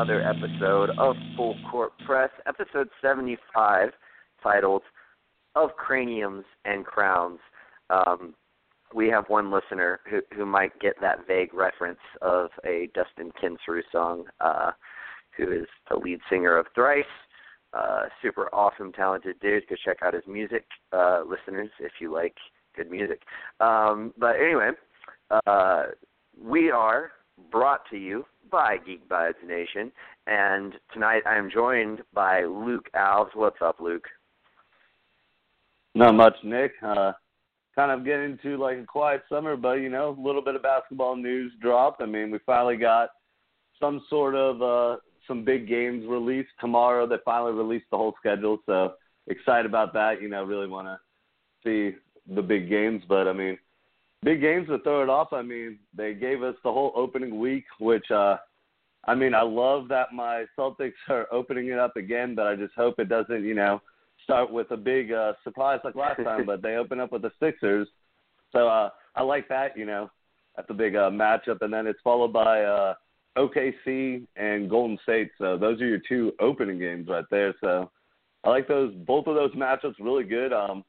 another episode of Full Court Press, episode 75, titled Of Craniums and Crowns. Um, we have one listener who, who might get that vague reference of a Dustin Kensrue song, uh, who is the lead singer of Thrice. Uh, super awesome, talented dude. Go check out his music, uh, listeners, if you like good music. Um, but anyway, uh, we are brought to you by Geek Vibes Nation, and tonight I am joined by Luke Alves. What's up, Luke? Not much, Nick. Uh, kind of getting into like a quiet summer, but you know, a little bit of basketball news dropped. I mean, we finally got some sort of uh, some big games released tomorrow. They finally released the whole schedule, so excited about that. You know, really want to see the big games, but I mean big games to throw it off. I mean, they gave us the whole opening week, which uh I mean, I love that my Celtics are opening it up again, but I just hope it doesn't, you know, start with a big uh surprise like last time, but they open up with the Sixers. So uh I like that, you know. That's a big uh matchup and then it's followed by uh OKC and Golden State. So those are your two opening games right there. So I like those both of those matchups really good. Um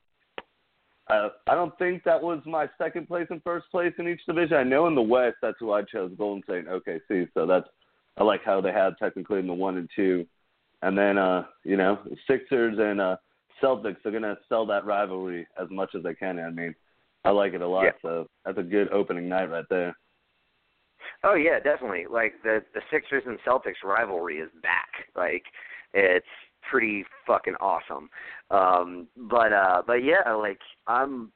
uh, I don't think that was my second place and first place in each division. I know in the West that's who I chose, Golden State and OKC. So that's I like how they had technically in the one and two, and then uh, you know Sixers and uh, Celtics are gonna sell that rivalry as much as they can. I mean, I like it a lot. Yeah. So that's a good opening night right there. Oh yeah, definitely. Like the the Sixers and Celtics rivalry is back. Like it's pretty fucking awesome. Um but uh but yeah, like I'm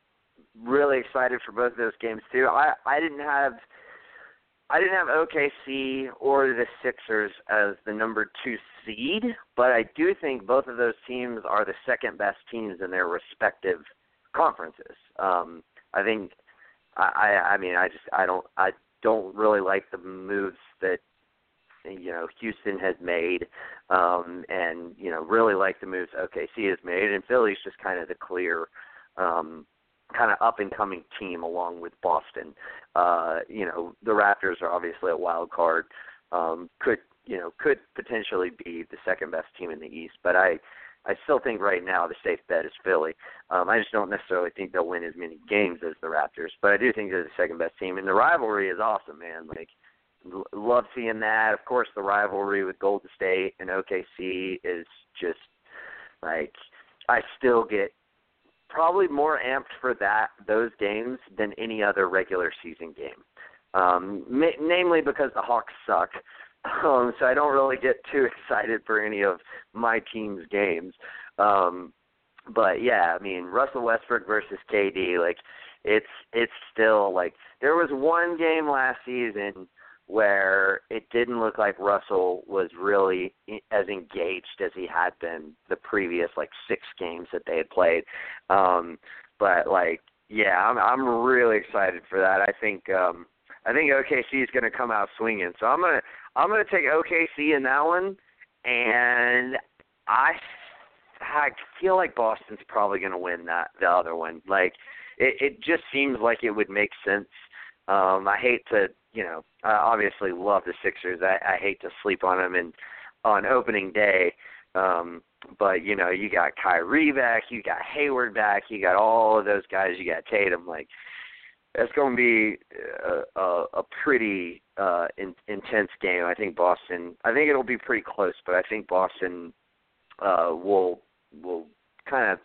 really excited for both of those games too. I I didn't have I didn't have OKC or the Sixers as the number 2 seed, but I do think both of those teams are the second best teams in their respective conferences. Um I think I I, I mean I just I don't I don't really like the moves that you know Houston has made, um, and you know really like the moves OKC has made, and Philly's just kind of the clear, um, kind of up and coming team along with Boston. Uh, you know the Raptors are obviously a wild card, um, could you know could potentially be the second best team in the East, but I. I still think right now the safe bet is Philly. Um, I just don't necessarily think they'll win as many games as the Raptors, but I do think they're the second best team, and the rivalry is awesome, man. Like love seeing that. Of course, the rivalry with Golden State and OKC is just like I still get probably more amped for that those games than any other regular season game. Um, ma- namely because the Hawks suck, um, so I don't really get too excited for any of my team's games. Um, but yeah, I mean Russell Westbrook versus KD, like it's it's still like there was one game last season where it didn't look like Russell was really as engaged as he had been the previous like six games that they had played. Um, but like, yeah, I'm I'm really excited for that. I think um, I think OKC is going to come out swinging. So I'm gonna I'm gonna take OKC in that one, and I I feel like Boston's probably going to win that the other one. Like, it it just seems like it would make sense. Um, I hate to you know, I obviously love the Sixers. I, I hate to sleep on them and on opening day. Um, but you know, you got Kyrie back, you got Hayward back, you got all of those guys, you got Tatum. Like, it's going to be a, a, a pretty uh, in, intense game. I think Boston. I think it'll be pretty close, but I think Boston uh, will will kind of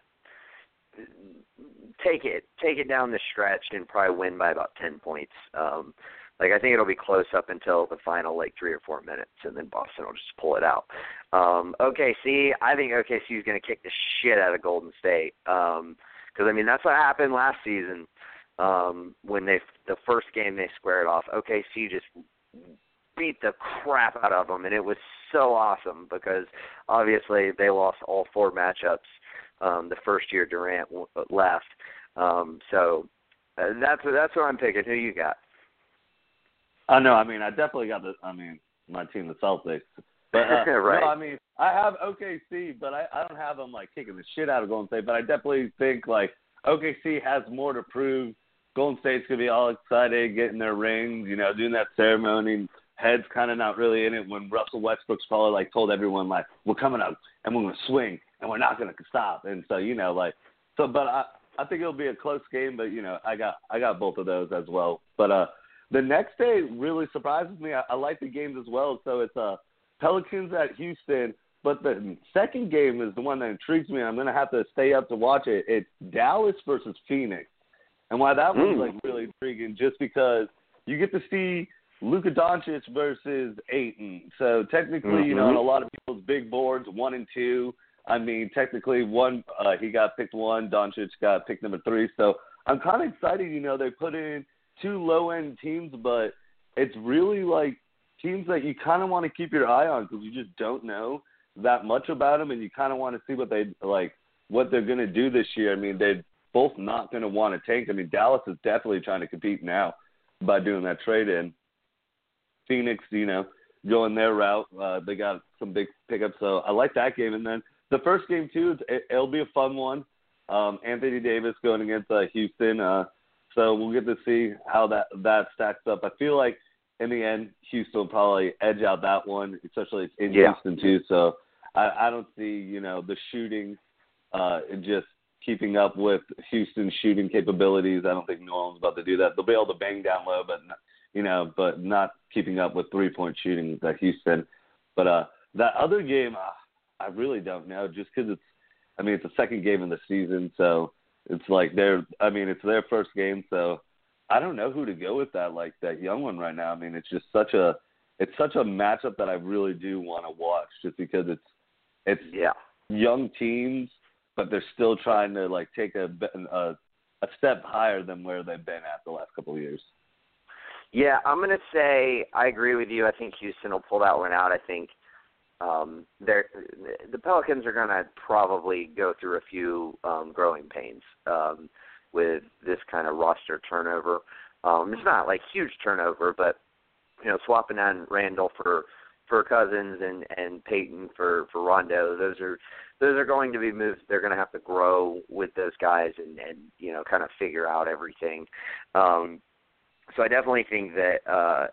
take it take it down the stretch and probably win by about ten points. Um, like I think it'll be close up until the final like three or four minutes, and then Boston will just pull it out. Um, OKC, I think OKC is going to kick the shit out of Golden State because um, I mean that's what happened last season um, when they the first game they squared off. OKC just beat the crap out of them, and it was so awesome because obviously they lost all four matchups um, the first year Durant left. Um, so uh, that's that's what I'm picking. Who you got? I know. I mean, I definitely got the. I mean, my team, the Celtics. But uh, right. no, I mean, I have OKC, but I, I don't have them like kicking the shit out of Golden State. But I definitely think like OKC has more to prove Golden State's gonna be all excited, getting their rings, you know, doing that ceremony. Head's kind of not really in it when Russell Westbrook's probably like told everyone like, we're coming up and we're gonna swing and we're not gonna stop. And so you know, like, so but I I think it'll be a close game, but you know, I got I got both of those as well. But uh, the next day really surprises me. I, I like the games as well. So it's uh Pelicans at Houston. But the second game is the one that intrigues me. I'm going to have to stay up to watch it. It's Dallas versus Phoenix. And why that one's Mm. like really intriguing, just because you get to see Luka Doncic versus Ayton. So technically, you know, on a lot of people's big boards, one and two. I mean, technically, one uh, he got picked one, Doncic got picked number three. So I'm kind of excited. You know, they put in two low end teams, but it's really like teams that you kind of want to keep your eye on because you just don't know that much about them, and you kind of want to see what they like, what they're going to do this year. I mean, they're both not going to want to tank. I mean, Dallas is definitely trying to compete now by doing that trade in. Phoenix, you know, going their route. Uh, they got some big pickups, so I like that game. And then the first game too, it, it'll be a fun one. Um, Anthony Davis going against uh, Houston, uh, so we'll get to see how that that stacks up. I feel like in the end, Houston will probably edge out that one, especially it's in Yeah. Houston too. So I, I don't see you know the shooting uh, just keeping up with Houston's shooting capabilities. I don't think New Orleans is about to do that. They'll be able to bang down low, but not, you know, but not keeping up with three point shooting that Houston. But uh, that other game, uh, I really don't know, just because it's. I mean, it's the second game of the season, so it's like they're. I mean, it's their first game, so I don't know who to go with that. Like that young one right now. I mean, it's just such a. It's such a matchup that I really do want to watch, just because it's. It's Yeah. young teams, but they're still trying to like take a a, a step higher than where they've been at the last couple of years. Yeah, I'm gonna say I agree with you. I think Houston will pull that one out. I think um the Pelicans are gonna probably go through a few um growing pains um with this kind of roster turnover. Um it's not like huge turnover, but you know, swapping on Randall for for Cousins and and Peyton for for Rondo, those are those are going to be moves they're going to have to grow with those guys and and you know kind of figure out everything. Um so I definitely think that uh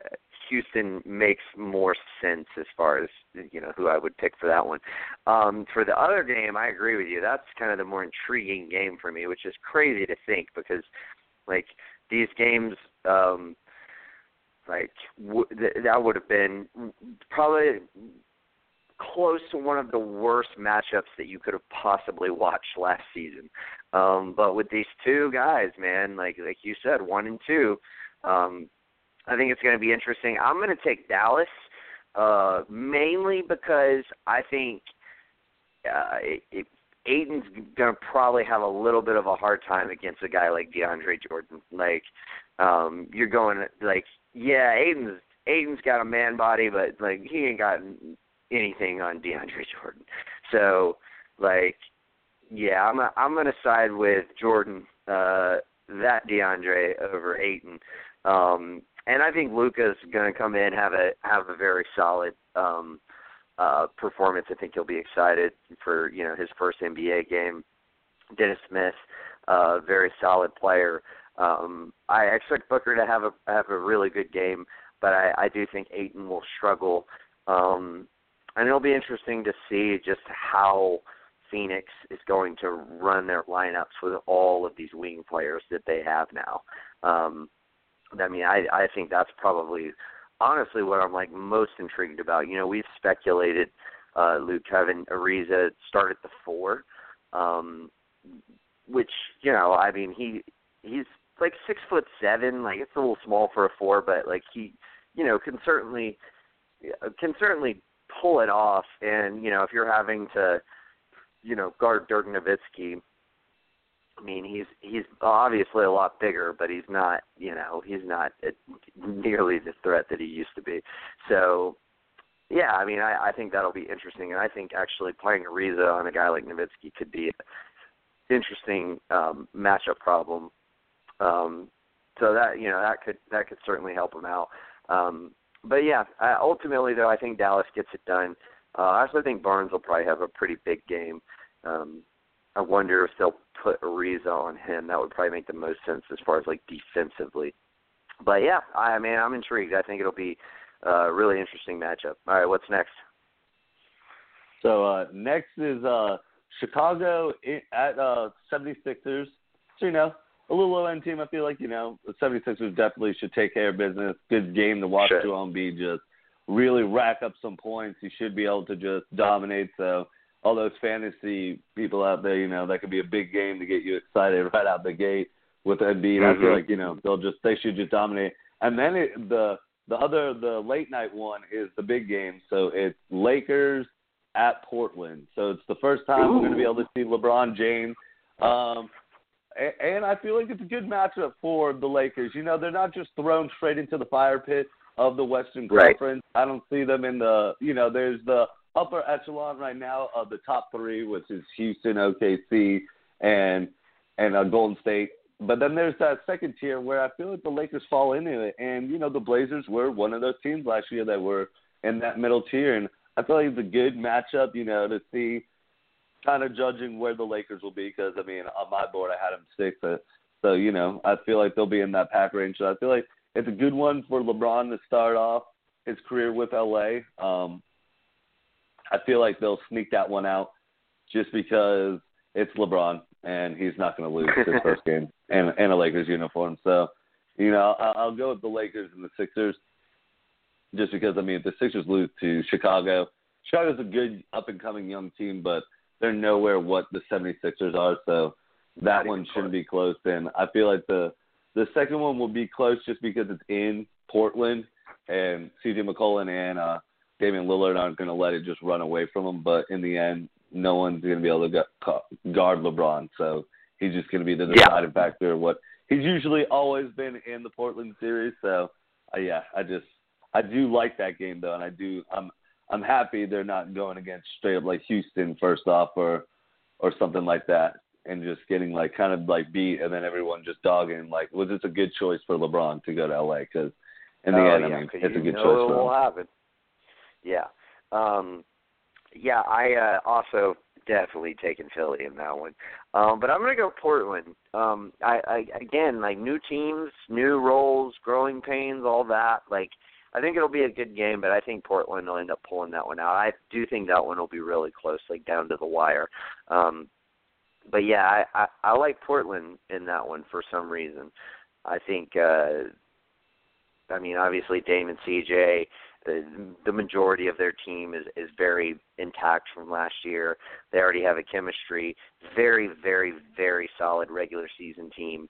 Houston makes more sense as far as you know who I would pick for that one. Um for the other game, I agree with you. That's kind of the more intriguing game for me, which is crazy to think because like these games um like w- th- that would have been probably close to one of the worst matchups that you could have possibly watched last season. Um, but with these two guys, man, like like you said, one and two, um, I think it's going to be interesting. I'm going to take Dallas uh, mainly because I think uh, it, it, Ayton's going to probably have a little bit of a hard time against a guy like DeAndre Jordan. Like um, you're going like, yeah, Ayton's Ayton's got a man body, but like he ain't got anything on DeAndre Jordan. So like yeah, I'm a, I'm gonna side with Jordan, uh, that DeAndre over Ayton. Um and I think Luka's gonna come in have a have a very solid um uh performance. I think he'll be excited for, you know, his first NBA game. Dennis Smith, uh very solid player. Um I expect Booker to have a have a really good game, but I, I do think Ayton will struggle. Um and it'll be interesting to see just how Phoenix is going to run their lineups with all of these wing players that they have now. Um, I mean, I I think that's probably honestly what I'm like most intrigued about. You know, we've speculated uh, Luke Kevin Ariza start at the four, um, which you know, I mean, he he's like six foot seven. Like it's a little small for a four, but like he, you know, can certainly can certainly pull it off. And you know, if you're having to, you know, guard Dirk Nowitzki, I mean, he's he's obviously a lot bigger, but he's not, you know, he's not nearly the threat that he used to be. So, yeah, I mean, I, I think that'll be interesting, and I think actually playing Ariza on a guy like Nowitzki could be an interesting um, matchup problem. Um, so that you know that could that could certainly help him out. Um, but yeah, I, ultimately though, I think Dallas gets it done. Uh, I also think Barnes will probably have a pretty big game. Um, I wonder if they'll put Ariza on him. That would probably make the most sense as far as like defensively. But yeah, I mean, I'm intrigued. I think it'll be a really interesting matchup. All right, what's next? So uh, next is uh, Chicago at uh, 76ers. So, you know, a little low end team. I feel like, you know, the 76ers definitely should take care of business. Good game to watch sure. Joel Embiid just really rack up some points. He should be able to just dominate. So, all those fantasy people out there, you know, that could be a big game to get you excited right out the gate with Embiid. Mm-hmm. I feel like, you know, they'll just, they should just dominate. And then it, the, the other, the late night one is the big game. So it's Lakers at Portland. So it's the first time Ooh. we're going to be able to see LeBron James. Um, and I feel like it's a good matchup for the Lakers. You know, they're not just thrown straight into the fire pit of the Western right. Conference. I don't see them in the, you know, there's the upper echelon right now of the top three, which is Houston, OKC, and and uh, Golden State. But then there's that second tier where I feel like the Lakers fall into it, and you know the Blazers were one of those teams last year that were in that middle tier, and I feel like it's a good matchup, you know, to see kind of judging where the Lakers will be because I mean on my board I had them six, uh, so you know I feel like they'll be in that pack range. So I feel like it's a good one for LeBron to start off his career with LA. Um, I feel like they'll sneak that one out just because it's LeBron and he's not going to lose his first game in, in a Lakers uniform. So, you know, I'll, I'll go with the Lakers and the Sixers just because, I mean, if the Sixers lose to Chicago, Chicago's a good up and coming young team, but they're nowhere what the 76ers are. So that one shouldn't be close. And I feel like the the second one will be close just because it's in Portland and CJ McCollum and uh, Damian Lillard aren't going to let it just run away from them. But in the end, no one's going to be able to guard LeBron. So he's just going to be the deciding yeah. factor of what he's usually always been in the Portland series. So uh, yeah, I just I do like that game though, and I do I'm I'm happy they're not going against straight up like Houston first off or or something like that and just getting like kind of like beat and then everyone just dogging like was this a good choice for LeBron to go to LA because in the oh, end yeah, I mean it's a good choice it for will him. happen. Yeah. Um yeah, I uh also definitely taking Philly in that one. Um but I'm going to go Portland. Um I I again like new teams, new roles, growing pains, all that like I think it'll be a good game, but I think Portland will end up pulling that one out. I do think that one will be really close, like down to the wire. Um, but yeah, I, I I like Portland in that one for some reason. I think, uh, I mean, obviously Dame and CJ, the, the majority of their team is is very intact from last year. They already have a chemistry, very, very, very solid regular season team.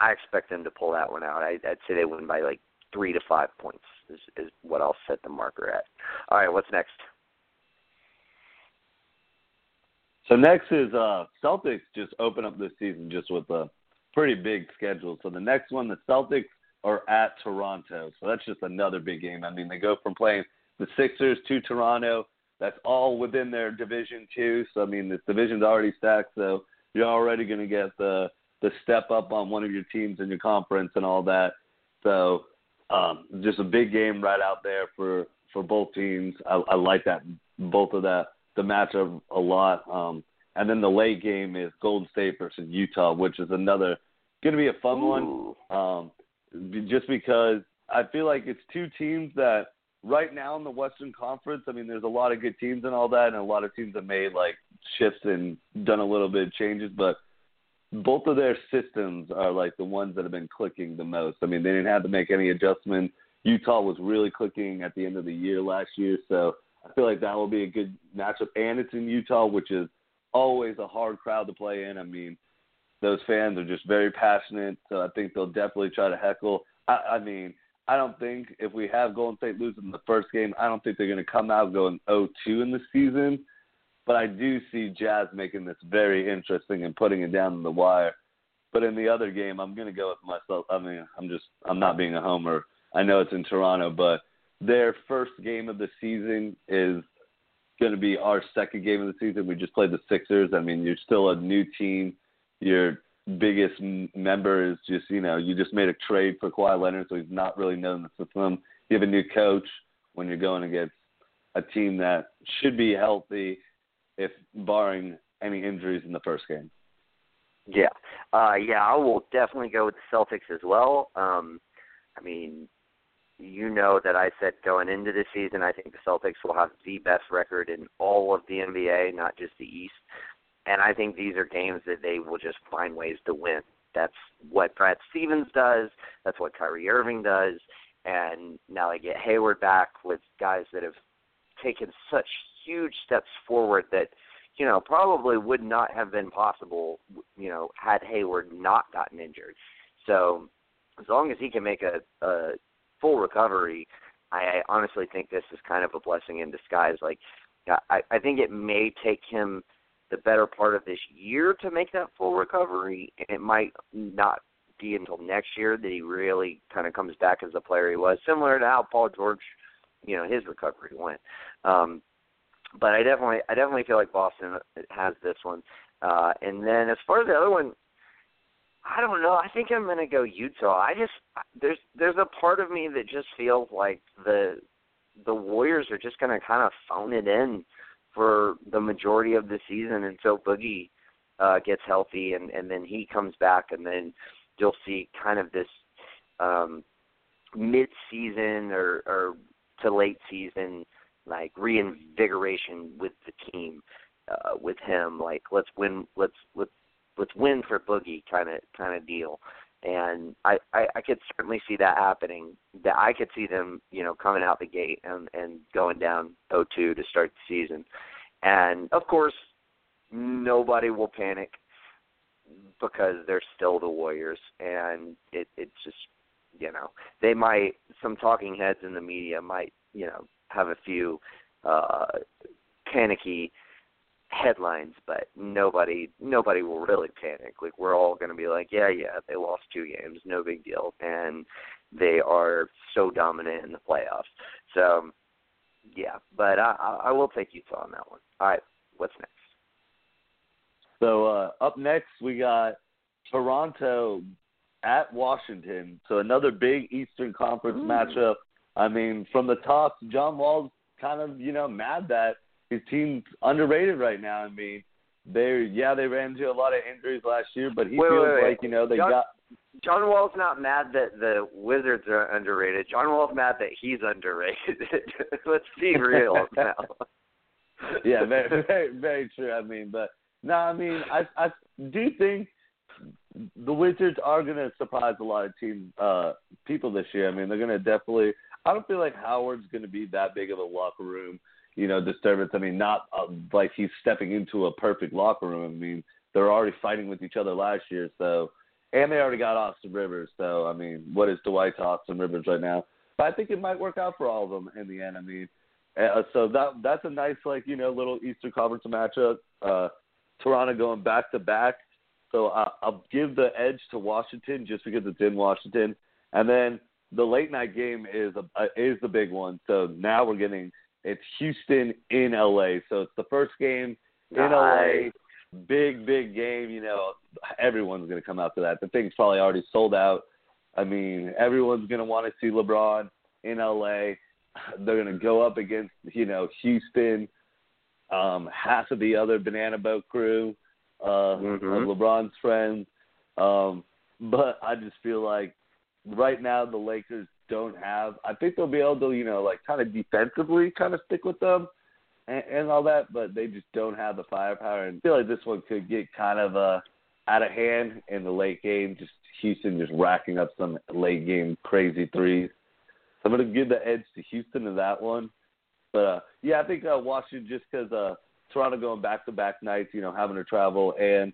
I expect them to pull that one out. I, I'd say they win by like three to five points is, is what I'll set the marker at. All right, what's next? So next is uh Celtics just open up this season just with a pretty big schedule. So the next one, the Celtics are at Toronto. So that's just another big game. I mean, they go from playing the Sixers to Toronto. That's all within their division too. So I mean, this division's already stacked. So you're already going to get the the step up on one of your teams in your conference and all that. So um, just a big game right out there for for both teams. I, I like that both of that the matchup a lot. Um, and then the late game is Golden State versus Utah, which is another going to be a fun Ooh. one. Um, just because I feel like it's two teams that right now in the Western Conference, I mean, there's a lot of good teams and all that, and a lot of teams have made like shifts and done a little bit of changes, but both of their systems are like the ones that have been clicking the most. I mean, they didn't have to make any adjustment. Utah was really clicking at the end of the year last year, so I feel like that will be a good matchup. And it's in Utah, which is always a hard crowd to play in. I mean, those fans are just very passionate, so I think they'll definitely try to heckle. I, I mean, I don't think if we have Golden State losing the first game, I don't think they're going to come out going 0-2 in the season. But I do see Jazz making this very interesting and putting it down to the wire. But in the other game, I'm going to go with myself. I mean, I'm just I'm not being a homer. I know it's in Toronto, but their first game of the season is going to be our second game of the season. We just played the Sixers. I mean, you're still a new team. Your biggest member is just you know you just made a trade for Kawhi Leonard, so he's not really known the system. You have a new coach when you're going against a team that should be healthy if barring any injuries in the first game. Yeah, uh, yeah, I will definitely go with the Celtics as well. Um, I mean, you know that I said going into the season, I think the Celtics will have the best record in all of the NBA, not just the East. And I think these are games that they will just find ways to win. That's what Brad Stevens does. That's what Kyrie Irving does. And now they get Hayward back with guys that have taken such huge steps forward that you know probably would not have been possible you know had Hayward not gotten injured. So as long as he can make a, a full recovery, I, I honestly think this is kind of a blessing in disguise. Like I, I think it may take him the better part of this year to make that full recovery, and it might not be until next year that he really kind of comes back as the player he was, similar to how Paul George, you know, his recovery went. Um, but I definitely, I definitely feel like Boston has this one. Uh, and then as far as the other one, I don't know. I think I'm going to go Utah. I just there's there's a part of me that just feels like the the Warriors are just going to kind of phone it in for the majority of the season until Boogie uh, gets healthy and and then he comes back and then you'll see kind of this um, mid-season or, or to late season like reinvigoration with the team uh, with him. Like let's win, let's let's let's win for Boogie kind of kind of deal. And I, I I could certainly see that happening. That I could see them, you know, coming out the gate and and going down 0-2 to start the season. And of course, nobody will panic because they're still the Warriors, and it it's just you know they might some talking heads in the media might you know have a few uh panicky headlines, but nobody nobody will really panic. Like we're all going to be like, yeah, yeah, they lost two games, no big deal, and they are so dominant in the playoffs. So yeah, but I I will take Utah on that one. All right, what's next? So uh, up next we got Toronto at Washington. So another big Eastern Conference Ooh. matchup. I mean, from the top, John Wall's kind of you know mad that his team's underrated right now. I mean, they yeah they ran into a lot of injuries last year, but he wait, feels wait, wait. like you know they John, got. John Wall's not mad that the Wizards are underrated. John Wall's mad that he's underrated. Let's be real now. yeah, very, very, very true. I mean, but no, I mean, I I do think the Wizards are going to surprise a lot of team uh people this year. I mean, they're going to definitely. I don't feel like Howard's going to be that big of a locker room, you know, disturbance. I mean, not uh, like he's stepping into a perfect locker room. I mean, they're already fighting with each other last year, so and they already got Austin Rivers. So I mean, what is Dwight to Austin Rivers right now? But I think it might work out for all of them in the end. I mean, uh, so that that's a nice like you know little Eastern Conference matchup. Uh, Toronto going back to back. So uh, I'll give the edge to Washington just because it's in Washington, and then the late night game is a, uh, is the big one. So now we're getting it's Houston in LA. So it's the first game in Nice. LA. Big big game. You know everyone's going to come out to that. The thing's probably already sold out. I mean everyone's going to want to see LeBron in LA. They're going to go up against you know Houston, um, half of the other Banana Boat crew uh, Mhm. LeBron's friends. Um, but I just feel like right now the Lakers don't have. I think they'll be able to, you know, like kind of defensively kind of stick with them and, and all that, but they just don't have the firepower. And I feel like this one could get kind of uh, out of hand in the late game. Just Houston just racking up some late game crazy threes. So I'm going to give the edge to Houston in that one. But uh, yeah, I think uh, Washington just because uh, Toronto going back to back nights, you know, having to travel, and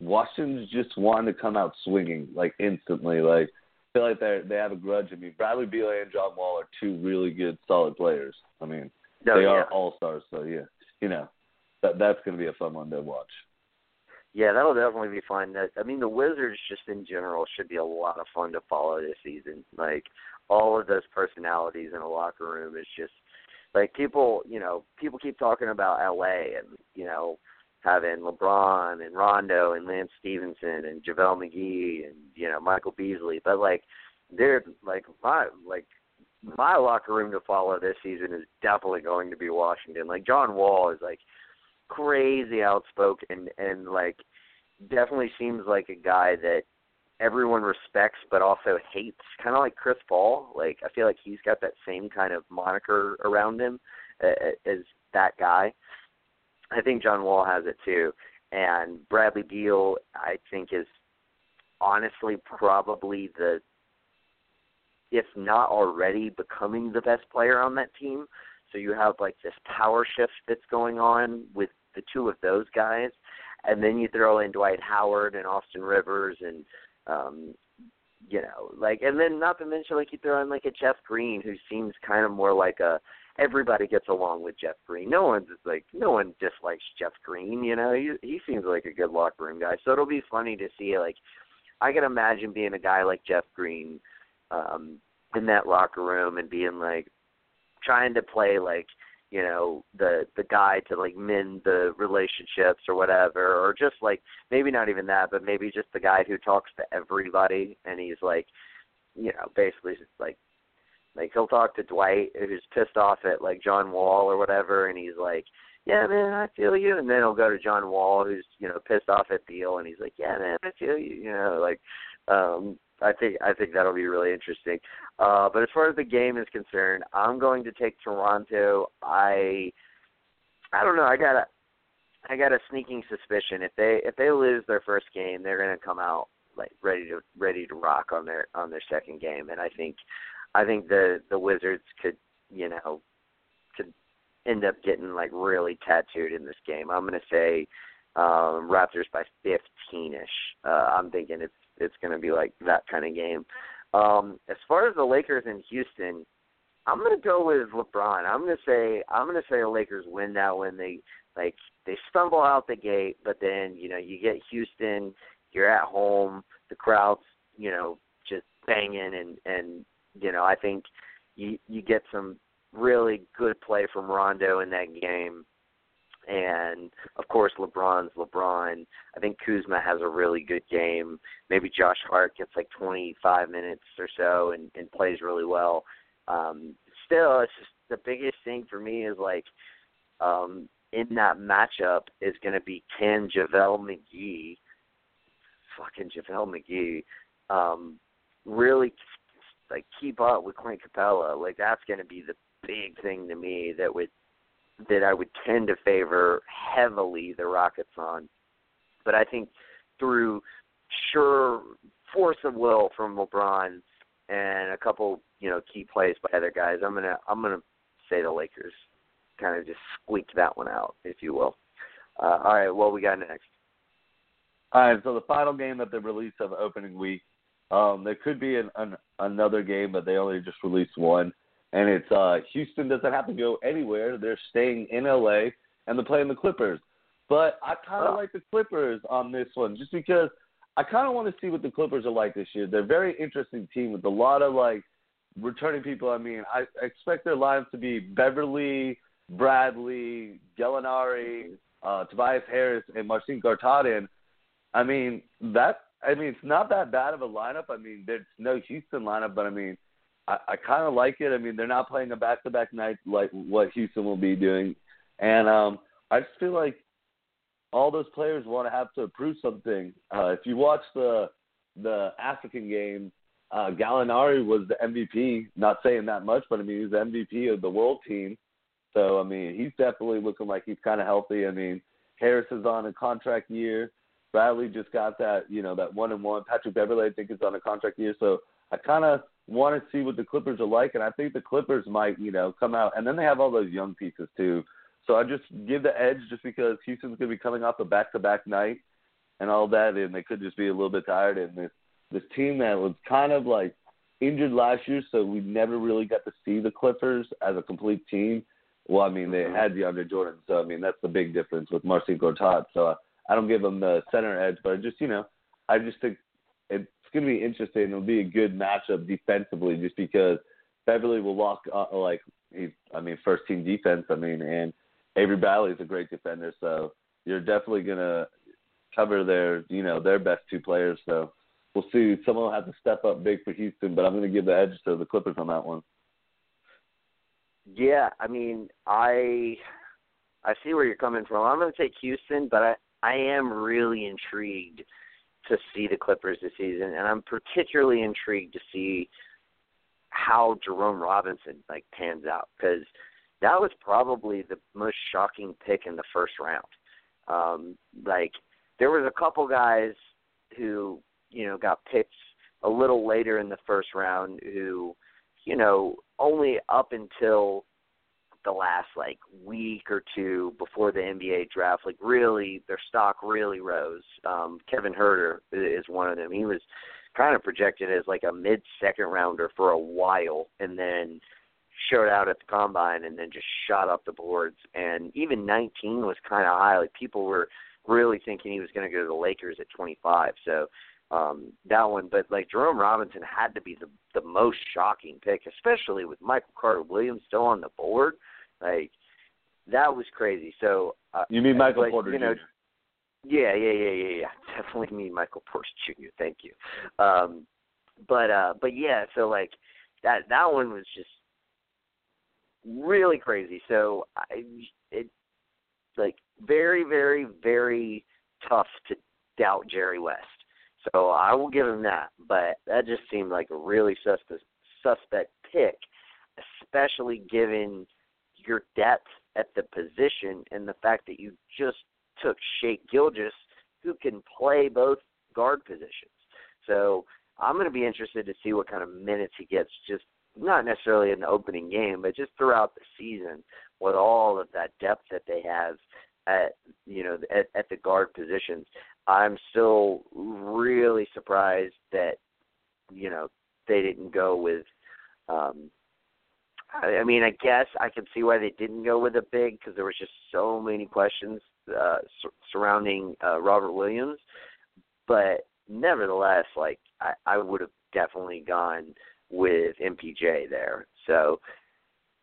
Washington's just wanting to come out swinging like instantly. Like feel like they they have a grudge. I mean, Bradley Beal and John Wall are two really good, solid players. I mean, No, they yeah. are all stars. So yeah, you know, that that's going to be a fun one to watch. Yeah, that'll definitely be fun. That I mean, the Wizards just in general should be a lot of fun to follow this season. Like all of those personalities in a locker room is just like people. You know, people keep talking about L.A. and you know having LeBron and Rondo and Lance Stephenson and JaVale McGee and you know Michael Beasley, but like they're like my like my locker room to follow this season is definitely going to be Washington. Like John Wall is like crazy outspoken and and like definitely seems like a guy that everyone respects but also hates, kind of like Chris Paul. Like I feel like he's got that same kind of moniker around him uh, as that guy. I think John Wall has it too, and Bradley Beal I think is honestly probably the if not already becoming the best player on that team. So you have like this power shift that's going on with the two of those guys, and then you throw in Dwight Howard and Austin Rivers and um you know like and then not to mention like you throw in like a Jeff Green who seems kind of more like a everybody gets along with Jeff Green. No one's like no one dislikes Jeff Green. You know he he seems like a good locker room guy. So it'll be funny to see like I can imagine being a guy like Jeff Green um in that locker room and being like trying to play like you know the the guy to like mend the relationships or whatever or just like maybe not even that but maybe just the guy who talks to everybody and he's like you know basically like like he'll talk to Dwight who's pissed off at like John Wall or whatever and he's like yeah man I feel you and then he'll go to John Wall who's you know pissed off at Beal and he's like yeah man I feel you you know like um I think I think that'll be really interesting. Uh, but as far as the game is concerned, I'm going to take Toronto. I I don't know. I got a I got a sneaking suspicion if they if they lose their first game, they're going to come out like ready to ready to rock on their on their second game. And I think I think the the Wizards could you know could end up getting like really tattooed in this game. I'm to say um, Raptors by 15 ish. Uh, I'm thinking it's it's to be like that kind of game. Um, as far as the Lakers in Houston, I'm to go with LeBron. I'm to say I'm to say the Lakers win that when they like they stumble out the gate, but then you know you get Houston, you're at home, the crowd's you know just banging, and and you know I think you you get some really good play from Rondo in that game and of course LeBron's LeBron. I think Kuzma has a really good game. Maybe Josh Hart gets like 25 minutes or so and, and plays really well. Um, still, it's just the biggest thing for me is like um, in that matchup is going to be can JaVale McGee, fucking JaVale McGee, um, really like keep up with Clint Capela. Like that's going to be the big thing to me that would that I would tend to favor heavily the Rockets on. But I think through sure force of will from LeBron and a couple, you know, key plays by other guys, I'm gonna I'm gonna say the Lakers kind of just squeaked that one out, if you will. Uh, all right, what we got next? All right, so the final game that they released of opening week, um, there could be an, an another game, but they only just released one and it's uh, Houston doesn't have to go anywhere. They're staying in LA and they're playing the Clippers. But I kind of oh. like the Clippers on this one just because I kind of want to see what the Clippers are like this year. They're a very interesting team with a lot of like returning people. I mean, I expect their lines to be Beverley, Bradley, Gallinari, uh, Tobias Harris, and Marcin Gortat. I mean, that I mean, it's not that bad of a lineup. I mean, there's no Houston lineup, but I mean, I, I kind of like it. I mean, they're not playing a back-to-back night like what Houston will be doing, and um, I just feel like all those players want to have to prove something. Uh, if you watch the the African game, uh, Gallinari was the MVP. Not saying that much, but I mean, he's the MVP of the world team. So I mean, he's definitely looking like he's kind of healthy. I mean, Harris is on a contract year. Bradley just got that, you know, that one and one. Patrick Beverley, I think, is on a contract year. So I kind of want to see what the Clippers are like, and I think the Clippers might, you know, come out. And then they have all those young pieces too. So I just give the edge just because Houston's going to be coming off a back-to-back night and all that, and they could just be a little bit tired. And this this team that was kind of like injured last year, so we never really got to see the Clippers as a complete team. Well, I mean, they mm-hmm. had DeAndre Jordan, so I mean that's the big difference with Marcin Gortat. So I, don't give them the center edge, but I just you know, I just think it's going to be interesting. It'll be a good matchup defensively, just because Beverley will lock uh, like he's. I mean, first team defense. I mean, and Avery Bradley is a great defender, so you're definitely going to cover their you know their best two players. So we'll see. Someone will have to step up big for Houston, but I'm going to give the edge to the Clippers on that one. Yeah, I mean, I I see where you're coming from. I'm going to take Houston, but I I am really intrigued to see the Clippers this season, and I'm particularly intrigued to see how Jerome Robinson like pans out because that was probably the most shocking pick in the first round. Um, like there was a couple guys who you know got picked a little later in the first round who you know only up until the last like week or two before the NBA draft, like really their stock really rose. Um, Kevin Huerter is one of them. He was kind of projected as like a mid second rounder for a while, and then showed out at the combine, and then just shot up the boards. And even 19 was kind of high. Like people were really thinking he was going to go to the Lakers at 25. So um that one but like Jerome Robinson had to be the the most shocking pick especially with Michael Carter Williams still on the board like that was crazy. So uh, you mean Michael like, Porter you know, Jr. Yeah, yeah, yeah, yeah, yeah. Definitely mean Michael Porter Jr. Thank you. Um, but uh, but yeah, so like that that one was just really crazy. So I it like very very very tough to doubt Jerry West. So I will give him that, but that just seemed like a really suspect suspect pick, especially given your depth at the position and the fact that you just took Shai Gilgeous, who can play both guard positions. So I'm going to be interested to see what kind of minutes he gets, just not necessarily in the opening game, but just throughout the season with all of that depth that they have at you know at, at the guard positions. I'm still really surprised that you know they didn't go with um I, mean, I guess I can see why they didn't go with a big because there was just so many questions uh, sur- surrounding uh, Robert Williams. But nevertheless, like I, I would have definitely gone with MPJ there. So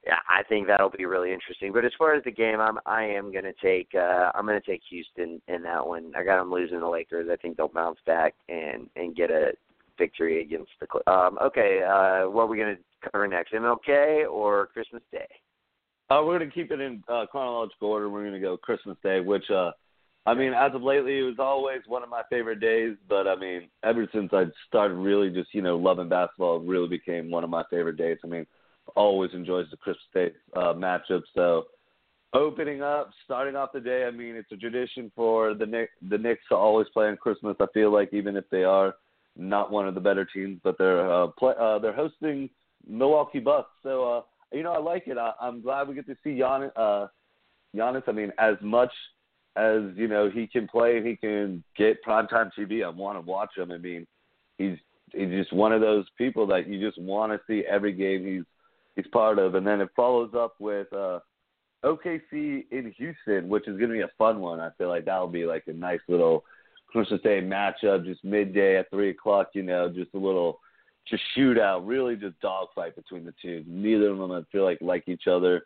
yeah, I think that'll be really interesting. But as far as the game, I'm I am to take uh, I'm to take Houston in that one. I got them losing the Lakers. I think they'll bounce back and and get a victory against the. Um, okay, uh, what are we going to cover next? MLK or Christmas Day? Uh, we're going to keep it in uh, chronological order. We're going to go Christmas Day, which, uh, I mean, as of lately, it was always one of my favorite days. But I mean, ever since I started really just you know loving basketball, it really became one of my favorite days. I mean, always enjoys the Christmas Day uh, matchup. So opening up, starting off the day. I mean, it's a tradition for the Knicks, the Knicks to always play on Christmas. I feel like even if they are not one of the better teams, but they're uh, play, uh, they're hosting Milwaukee Bucks. So uh, you know, I like it. I, I'm glad we get to see Giannis. Uh, Giannis. I mean, as much as you know he can play he can get primetime TV, I want to watch him. I mean, he's he's just one of those people that you just want to see every game he's he's part of. And then it follows up with uh, OKC in Houston, which is going to be a fun one. I feel like that'll be like a nice little Christmas Day matchup, just midday at three o'clock. You know, just a little just shootout, really just dogfight between the two. Neither of them I feel like like each other.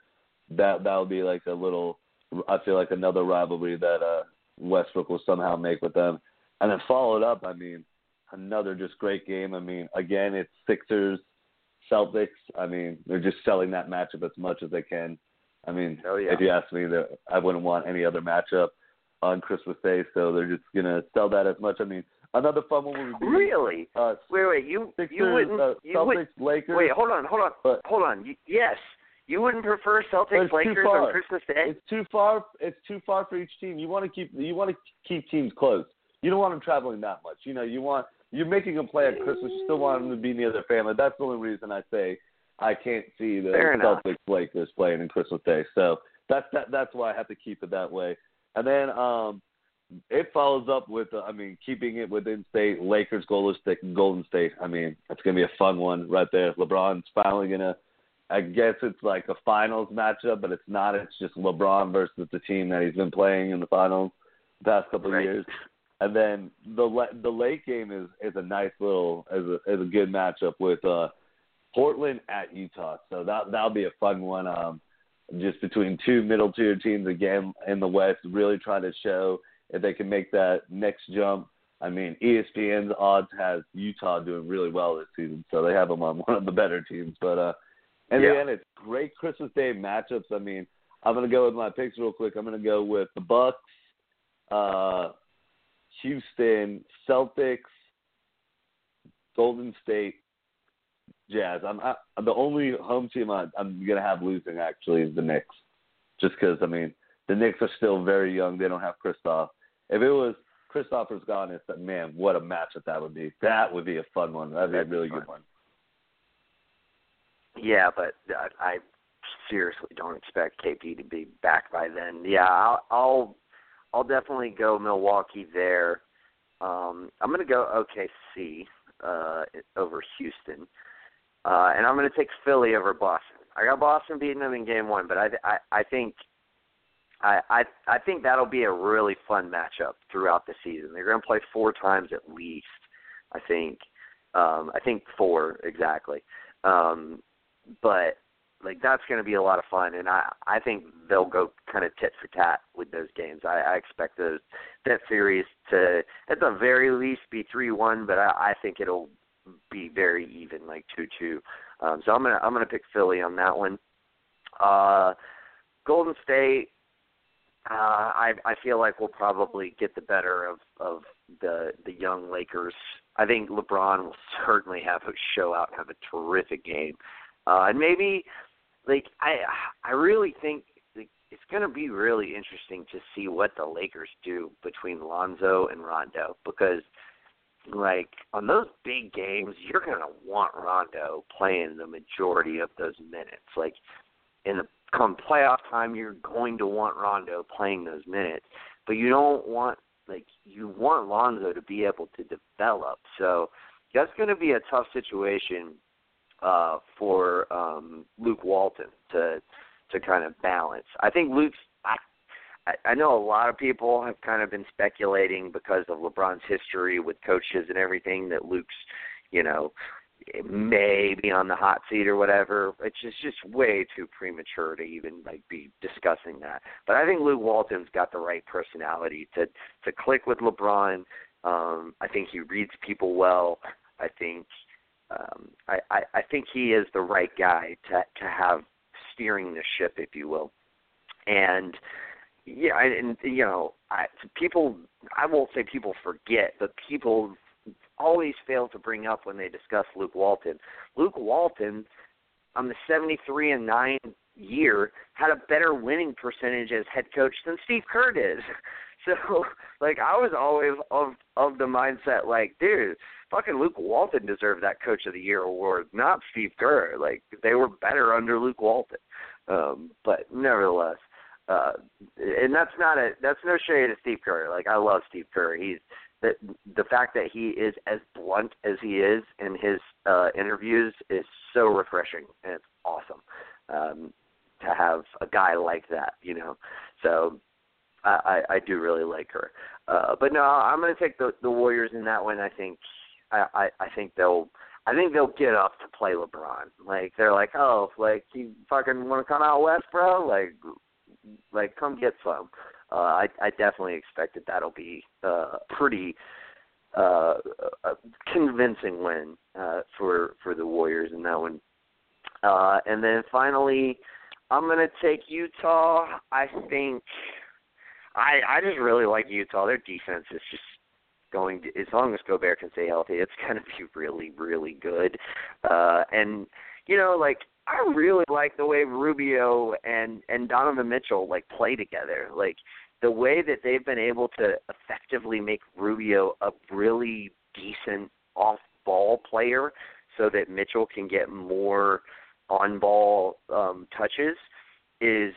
That that would be like a little. I feel like another rivalry that uh Westbrook will somehow make with them, and then followed up. I mean, another just great game. I mean, again, it's Sixers, Celtics. I mean, they're just selling that matchup as much as they can. I mean, yeah. if you ask me, that I wouldn't want any other matchup on Christmas Day, so they're just gonna sell that as much. I mean, another fun one would be really. Uh, wait, wait, you Sixers, you wouldn't uh, you Celtics, would, Lakers. Wait, hold on, hold on, but, hold on. You, yes, you wouldn't prefer Celtics Lakers on Christmas Day. It's too far. It's too far for each team. You want to keep. You want to keep teams close. You don't want them traveling that much. You know, you want you're making them play at Christmas. You still want them to be near their family. That's the only reason I say I can't see the Fair enough. Celtics Lakers playing in Christmas Day. So that's that. That's why I have to keep it that way. And then um, it follows up with, uh, I mean, keeping it within state. Lakers, Golden State, Golden State. I mean, it's gonna be a fun one right there. LeBron's finally gonna. I guess it's like a finals matchup, but it's not. It's just LeBron versus the team that he's been playing in the finals the past couple Right. of years. And then the the late game is is a nice little is a is a good matchup with uh Portland at Utah. So that that'll be a fun one. Um, just between two middle tier teams again in the West, really trying to show if they can make that next jump. I mean, ESPN's odds has Utah doing really well this season, so they have them on one of the better teams. But uh, in Yeah. the end, it's great Christmas Day matchups. I mean, I'm gonna go with my picks real quick. I'm gonna go with the Bucks, uh, Houston, Celtics, Golden State, Jazz. I'm I, the only home team I, I'm gonna have losing actually is the Knicks, just because I mean the Knicks are still very young. They don't have Kristaps. If it was Kristaps Porzingis, that man, what a matchup that would be. That would be a fun one. That'd be a really good one. Yeah, but uh, I seriously don't expect KP to be back by then. Yeah, I'll I'll, I'll definitely go Milwaukee there. Um, I'm going to go OKC uh, over Houston, uh, and I'm going to take Philly over Boston. I got Boston beating them in Game One, but I I, I think I, I I think that'll be a really fun matchup throughout the season. They're going to play four times at least. I think. Um, I think four exactly. Um, but like that's going to be a lot of fun, and I I think they'll go kind of tit for tat with those games. I, I expect those that series to at the very least be three one, but I, I think it'll be very even, like two two. Um, so I'm gonna I'm gonna pick Philly on that one. Uh, Golden State. Uh, I I feel like we'll probably get the better of of the the young Lakers. I think LeBron will certainly have a show out have a terrific game. Uh, and maybe like I I really think like, it's going to be really interesting to see what the Lakers do between Lonzo and Rondo because like on those big games you're going to want Rondo playing the majority of those minutes. Like in the come playoff time you're going to want Rondo playing those minutes, but you don't want like you want Lonzo to be able to develop. So that's going to be a tough situation uh, for um, Luke Walton to to kind of balance. I think Luke's. I, know a lot of people have kind of been speculating because of LeBron's history with coaches and everything that Luke's, you know, may be on the hot seat or whatever. It's just just way too premature to even like be discussing that. But I think Luke Walton's got the right personality to to click with LeBron. Um, I think he reads people well. I think um, I, I, I think he is the right guy to to have steering the ship, if you will. And yeah, and you know, I, people I won't say people forget, but people always fail to bring up when they discuss Luke Walton. Luke Walton on the 73 and 9 year had a better winning percentage as head coach than Steve Kerr did. So, like I was always of of the mindset like, dude, fucking Luke Walton deserved that Coach of the Year award, not Steve Kerr. Like they were better under Luke Walton. Um, but nevertheless, uh, and that's not a that's no shade at Steve Kerr. Like I love Steve Kerr. He's the the fact that he is as blunt as he is in his uh, interviews is so refreshing and it's awesome um, to have a guy like that. You know, so I, I, I do really like her. Uh, but no, I'm going to take the the Warriors in that one. I think I, I I think they'll I think they'll get up to play LeBron. Like they're like, oh, like you fucking want to come out west, bro? Like, like come get some. Uh, I I definitely expect that that'll be uh, pretty uh, convincing win uh, for for the Warriors in that one. Uh, and then finally, I'm gonna take Utah. I think I I just really like Utah. Their defense is just going to, as long as Gobert can stay healthy, it's going to be really, really good. Uh, and you know, like I really like the way Rubio and and Donovan Mitchell like play together. Like the way that they've been able to effectively make Rubio a really decent off-ball player, so that Mitchell can get more on-ball um, touches, is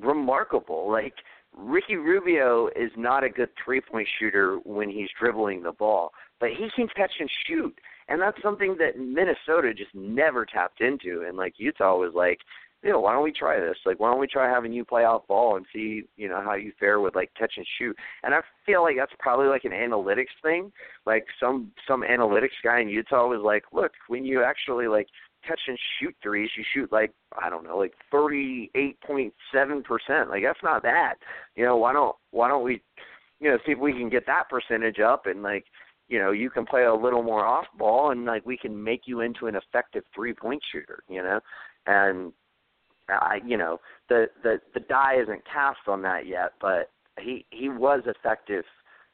remarkable. Like Ricky Rubio is not a good three point shooter when he's dribbling the ball, but he can catch and shoot. And that's something that Minnesota just never tapped into. And like Utah was like, you know, why don't we try this? Like, why don't we try having you play off ball and see, you know, how you fare with like catch and shoot? And I feel like that's probably like an analytics thing. Like some some analytics guy in Utah was like, look, when you actually like catch and shoot threes, you shoot like I don't know, like thirty eight point seven percent. Like that's not bad. You know, why don't why don't we you know, see if we can get that percentage up and like you know, you can play a little more off ball and like we can make you into an effective three point shooter, you know? And I you know the the the die isn't cast on that yet, but he he was effective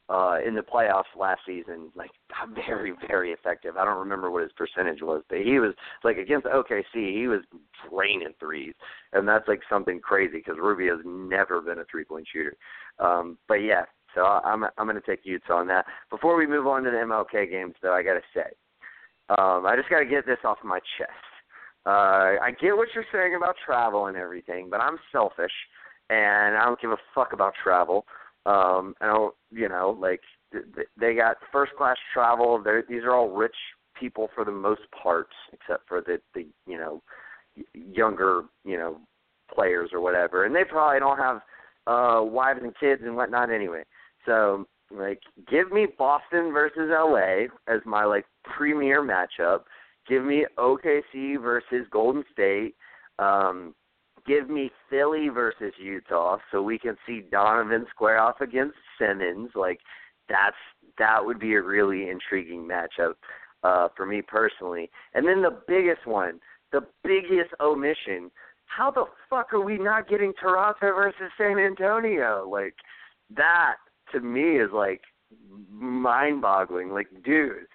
uh in the playoffs last season like very very effective. I don't remember what his percentage was but he was like against okc he was draining threes. And that's like something crazy because rubio's never been a three point shooter. Um but yeah so i'm i'm going to take utah on that before we move on to the mlk games though i got to say um i just got to get this off my chest uh i get what you're saying about travel and everything but i'm selfish and i don't give a fuck about travel um, I don't, you know, like they got first class travel. They're, these are all rich people for the most part, except for the the you know younger you know players or whatever, and they probably don't have uh wives and kids and whatnot anyway. So like, give me Boston versus LA as my like premier matchup. Give me OKC versus Golden State. Um, give me Philly versus Utah so we can see Donovan square off against Simmons. Like that's that would be a really intriguing matchup uh, for me personally. And then the biggest one, the biggest omission. How the fuck are we not getting Toronto versus San Antonio? Like that to me is like mind-boggling. Like, dude,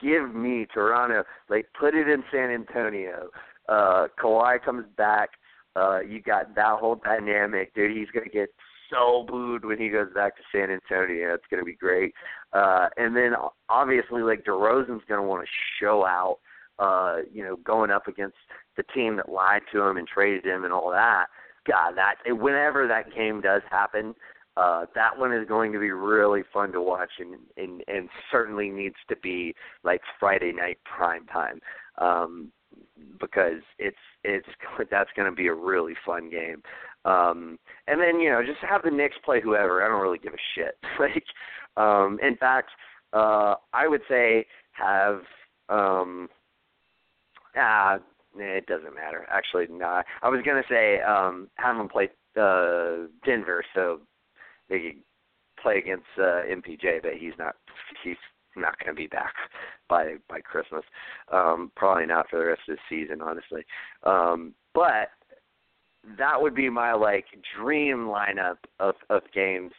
give me Toronto. Like, put it in San Antonio. Uh, Kawhi comes back. Uh, you got that whole dynamic, dude. He's gonna get so booed when he goes back to San Antonio. It's gonna be great. Uh, and then obviously, like DeRozan's gonna want to show out. Uh, you know, going up against the team that lied to him and traded him and all that. God, that whenever that game does happen, uh, that one is going to be really fun to watch and, and and certainly needs to be like Friday night prime time. Um, because it's it's that's going to be a really fun game. Um, and then you know just have the Knicks play whoever. I don't really give a shit. like, um, in fact, uh, I would say have um, ah, it doesn't matter. Actually, no. Nah, I was gonna say um, have them play uh, Denver so they play against uh, MPJ, but he's not. He's not going to be back by by Christmas. Um, probably not for the rest of the season, honestly. Um, but that would be my like dream lineup of of games.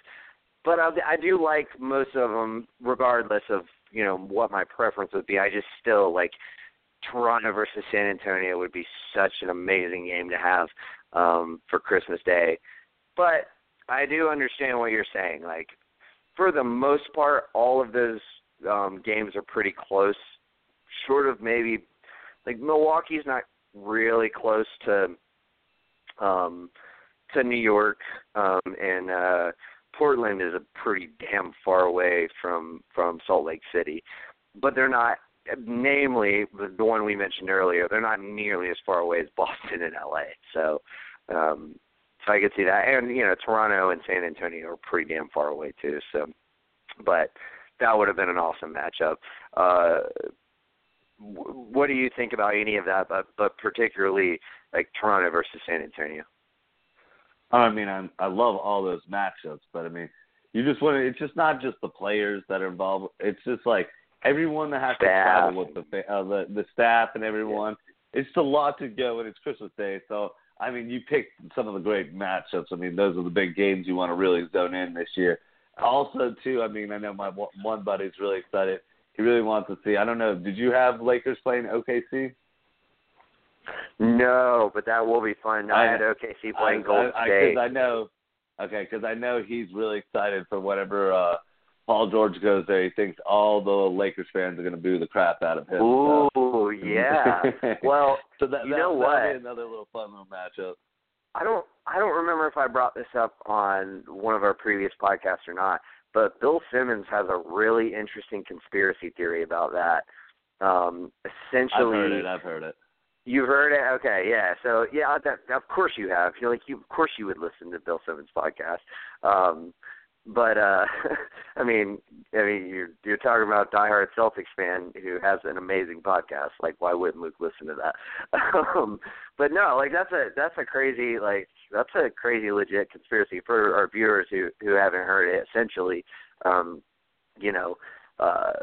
But I, I do like most of them, regardless of you know what my preference would be. I just still like Toronto versus San Antonio would be such an amazing game to have um, for Christmas Day. But I do understand what you're saying. Like for the most part, all of those um, games are pretty close. Short of maybe like Milwaukee's not really close to um, to New York, um, and uh, Portland is a pretty damn far away from from Salt Lake City, but they're not. Namely, the one we mentioned earlier, they're not nearly as far away as Boston and LA. So, um, so I could see that, and you know, Toronto and San Antonio are pretty damn far away too. So, but that would have been an awesome matchup. Uh, what do you think about any of that, but but particularly like Toronto versus San Antonio? I mean, I I love all those matchups, but I mean, you just want to. It's just not just the players that are involved. It's just like everyone that has staff. to travel with the uh, the the staff and everyone. Yeah. It's a lot to go, and it's Christmas Day, so I mean, you picked some of the great matchups. I mean, those are the big games you want to really zone in this year. Also, too, I mean, I know my one buddy's really excited. He really wants to see. I don't know. Did you have Lakers playing OKC? No, but that will be fun. I, I had OKC playing I, Golden I, State. I, I know. Okay, because I know he's really excited for whatever uh Paul George goes there. He thinks all the Lakers fans are going to boo the crap out of him. Ooh, so. yeah. well, so that, you that, know what? another little fun little matchup. I don't I don't remember if I brought this up on one of our previous podcasts or not, but Bill Simmons has a really interesting conspiracy theory about that. Um, essentially, I've heard it. I've heard it. You've heard it, okay? Yeah. So yeah, that, of course you have. You're like you, of course you would listen to Bill Simmons podcast. Um, but uh I mean, I mean, you're you're talking about diehard Celtics fan who has an amazing podcast. Like, why wouldn't Luke listen to that? um, but no, like that's a that's a crazy like that's a crazy legit conspiracy for our viewers who who haven't heard it. Essentially, um, you know, uh,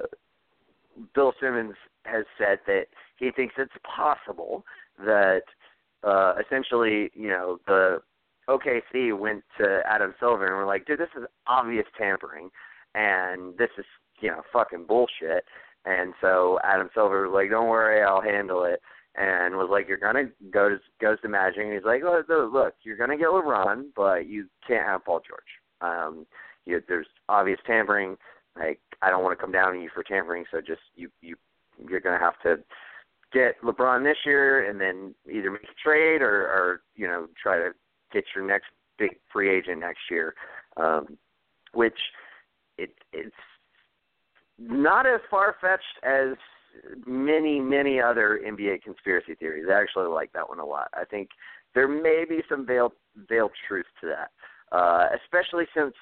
Bill Simmons has said that he thinks it's possible that uh, essentially, you know, the OKC went to Adam Silver and were like, dude, this is obvious tampering, and this is you know fucking bullshit. And so Adam Silver was like, don't worry, I'll handle it. And was like, you're gonna go to goes to Magic, and he's like, look, look, you're gonna get LeBron, but you can't have Paul George. Um, you, there's obvious tampering. Like, I don't want to come down on you for tampering, so just you you you're gonna have to get LeBron this year, and then either make a trade or, or you know try to get your next big free agent next year, um, which it it's not as far fetched as many many other NBA conspiracy theories. I actually like that one a lot. I think there may be some veiled veiled truth to that, uh, especially since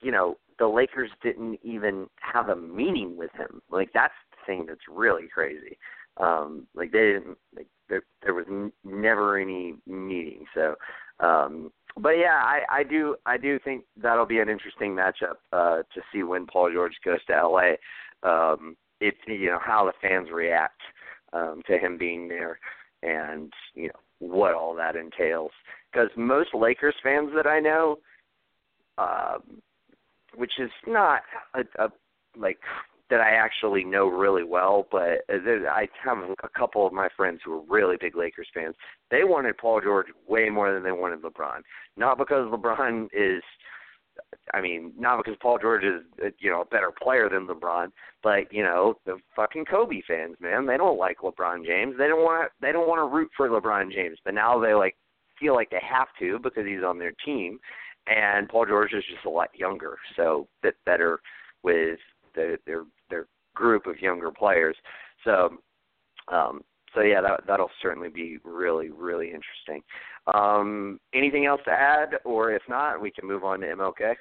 you know the Lakers didn't even have a meeting with him. Like that's the thing that's really crazy. Um, like they didn't like there there was n- never any meeting. So um, but yeah, I, I do I do think that'll be an interesting matchup uh, to see when Paul George goes to LA. Um, it's you know how the fans react um, to him being there, and you know what all that entails. Because most Lakers fans that I know, um, which is not a, a like that I actually know really well, but I have a couple of my friends who are really big Lakers fans. They wanted Paul George way more than they wanted LeBron. Not because LeBron is I mean, not because Paul George is uh, you know a better player than LeBron, but you know the fucking Kobe fans, man, they don't like LeBron James. They don't want they don't want to root for LeBron James, but now they like feel like they have to because he's on their team, and Paul George is just a lot younger, so that better with the, their their group of younger players. So um, so yeah, that that'll certainly be really really interesting. Um, anything else to add, or if not, we can move on to MLK.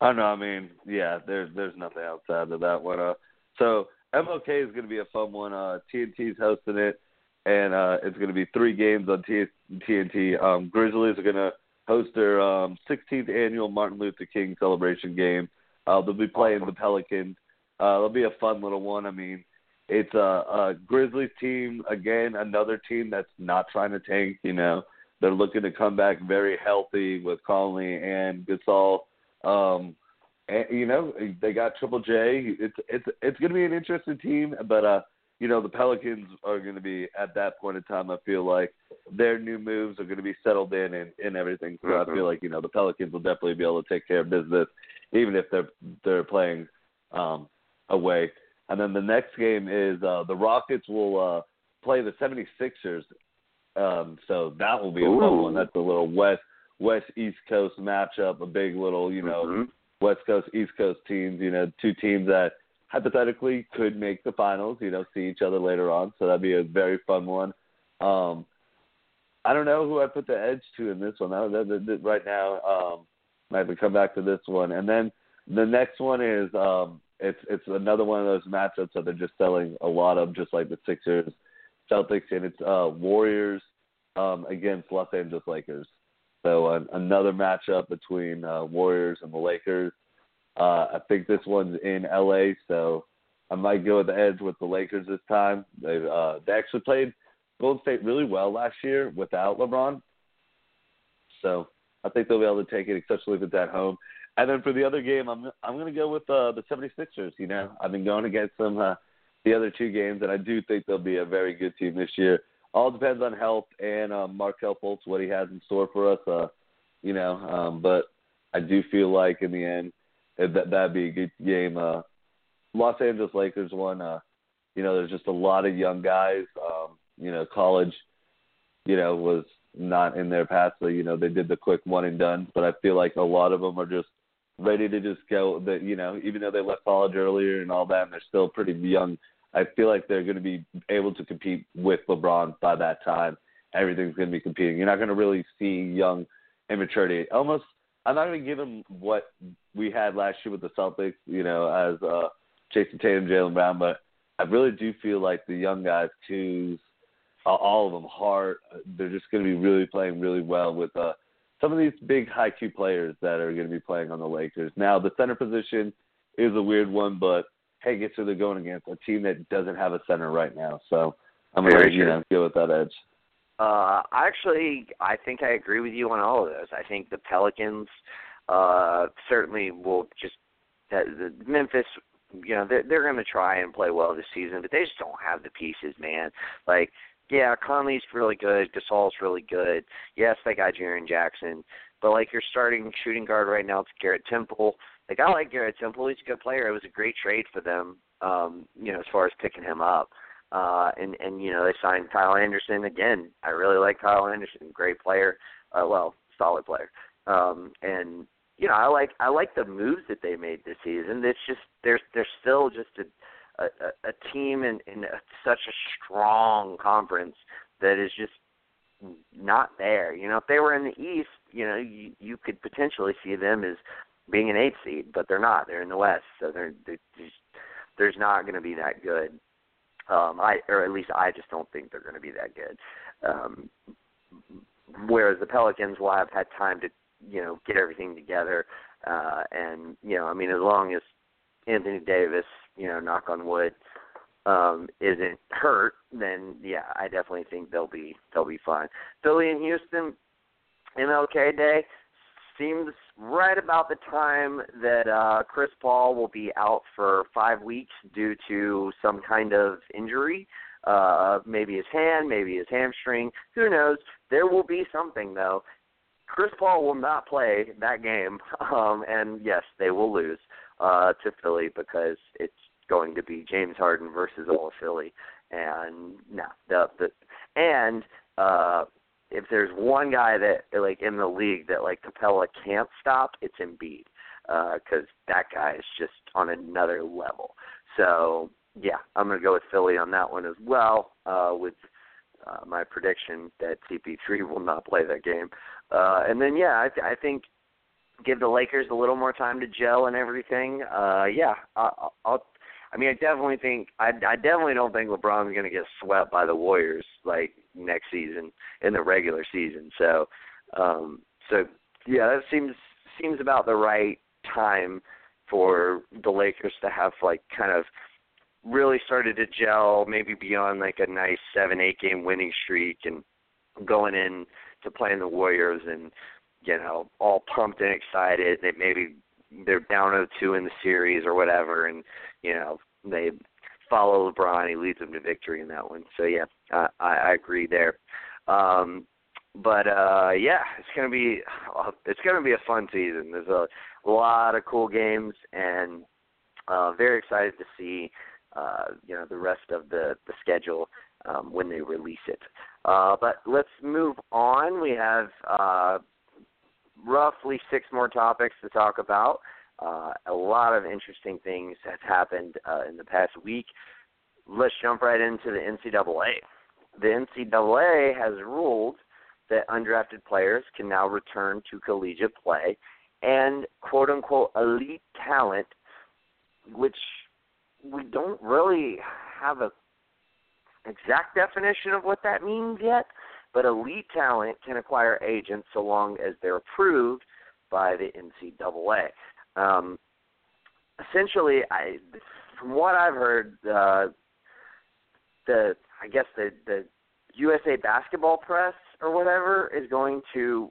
I don't know. I mean, yeah, there's there's nothing add to that one. Uh, so MLK is going to be a fun one. Uh, TNT's hosting it, and uh, it's going to be three games on TNT. Um, Grizzlies are going to host their um, 16th annual Martin Luther King celebration game. Uh, they'll be playing the Pelicans. Uh, it'll be a fun little one. I mean, it's a, a Grizzlies team again, another team that's not trying to tank. You know, they're looking to come back very healthy with Conley and Gasol. Um, and you know, they got Triple J. It's it's it's going to be an interesting team, but uh, you know, the Pelicans are going to be at that point in time. I feel like their new moves are going to be settled in and, and everything. So mm-hmm. I feel like you know the Pelicans will definitely be able to take care of business, even if they're they're playing um, away. And then the next game is uh, the Rockets will uh, play the 76ers. Um, so that will be a Ooh. fun one. That's a little west west east coast matchup, a big little you know mm-hmm. west coast east coast teams. You know, two teams that hypothetically could make the finals. You know, see each other later on. So that'd be a very fun one. Um, I don't know who I put the edge to in this one. I, that, that, that, right now, um, I have to come back to this one, and then the next one is um, it's it's another one of those matchups that they're just selling a lot of, just like the Sixers, Celtics, and it's uh, Warriors um, against Los Angeles Lakers. So uh, another matchup between uh, Warriors and the Lakers. Uh, I think this one's in LA, so I might go with the edge with the Lakers this time. They uh, they actually played Golden State really well last year without LeBron, so I think they'll be able to take it, especially if it's at home. And then for the other game, I'm I'm going to go with uh, the 76ers. You know, I've been going against them uh, the other two games, and I do think they'll be a very good team this year. All depends on health and uh, Markelle Fultz, what he has in store for us. Uh, you know, um, but I do feel like in the end that that'd be a good game. Uh, Los Angeles Lakers one. Uh, you know, there's just a lot of young guys. Um, you know, college, you know, was not in their past. So, you know, they did the quick one and done. But I feel like a lot of them are just ready to just go. That you know, even though they left college earlier and all that, and they're still pretty young. I feel like they're going to be able to compete with LeBron by that time. Everything's going to be competing. You're not going to really see young immaturity. Almost, I'm not going to give them what we had last year with the Celtics. You know, as uh, Jayson Tatum, Jaylen Brown, but I really do feel like the young guys, Kuz, all of them, Hart, they're just going to be really playing really well with uh, some of these big high Q players that are going to be playing on the Lakers. Now, the center position is a weird one, but hey, guess who they're going against? A team that doesn't have a center right now. So I'm going to you know, go with that edge. Uh, actually, I think I agree with you on all of those. I think the Pelicans uh, certainly will just uh, the Memphis. You know, they're, they're going to try and play well this season, but they just don't have the pieces, man. Like, yeah, Conley's really good. Gasol's really good. Yes, they got Jaren Jackson, but like your starting shooting guard right now, it's Garrett Temple. Like I like Garrett Temple. He's a good player. It was a great trade for them. Um, you know, as far as picking him up. Uh, and and you know they signed Kyle Anderson again. I really like Kyle Anderson, great player. Uh, well, solid player. Um, and you know I like I like the moves that they made this season. It's just there's there's still just a a, a team in, in a, such a strong conference that is just not there. You know, if they were in the East, you know, you you could potentially see them as being an eighth seed, but they're not. They're in the West, so they're, they're just, there's not going to be that good. Um, I or at least I just don't think they're going to be that good. Um, whereas the Pelicans will have had time to you know get everything together, uh, and you know I mean as long as Anthony Davis, you know, knock on wood, um, isn't hurt, then yeah, I definitely think they'll be they'll be fine. Philly and Houston, MLK Day seems right about the time that uh, Chris Paul will be out for five weeks due to some kind of injury. Uh, maybe his hand, maybe his hamstring. Who knows? There will be something though. Chris Paul will not play that game, um, and yes, they will lose uh, to Philly because it's going to be James Harden versus all Philly, and no, the the and uh, if there's one guy that like in the league that like Capela can't stop, it's Embiid because uh, that guy is just on another level. So yeah, I'm gonna go with Philly on that one as well. Uh, with uh, my prediction that CP3 will not play that game, uh, and then yeah, I, th- I think give the Lakers a little more time to gel and everything. Uh, yeah, I, I'll I mean, I definitely think I, I definitely don't think LeBron's going to get swept by the Warriors like next season in the regular season. So, um, so yeah, that seems seems about the right time for the Lakers to have like kind of really started to gel, maybe beyond like a nice seven eight game winning streak and going in to playing the Warriors and you know all pumped and excited. They maybe they're down 0-2 in the series or whatever, and you know they follow LeBron. He leads them to victory in that one. So yeah, I, I I agree there. Um, but uh, yeah, it's gonna be it's gonna be a fun season. There's a lot of cool games, and uh, very excited to see uh, you know the rest of the the schedule um, when they release it. Uh, but let's move on. We have uh, roughly six more topics to talk about. Uh, a lot of interesting things have happened uh, in the past week. Let's jump right into the NCAA. The NCAA has ruled that undrafted players can now return to collegiate play and quote unquote elite talent, which we don't really have a exact definition of what that means yet, but elite talent can acquire agents so long as they're approved by the NCAA. Um, essentially, I, from what I've heard, uh, the I guess the the USA Basketball Press or whatever is going to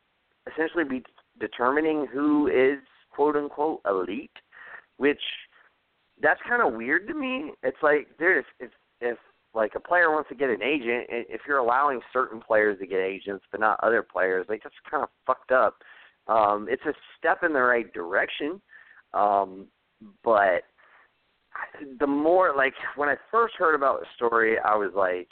essentially be determining who is quote unquote elite, which that's kind of weird to me. It's like there's if if like a player wants to get an agent, if you're allowing certain players to get agents but not other players, like that's kind of fucked up. Um, it's a step in the right direction, um, but the more like when I first heard about the story, I was like,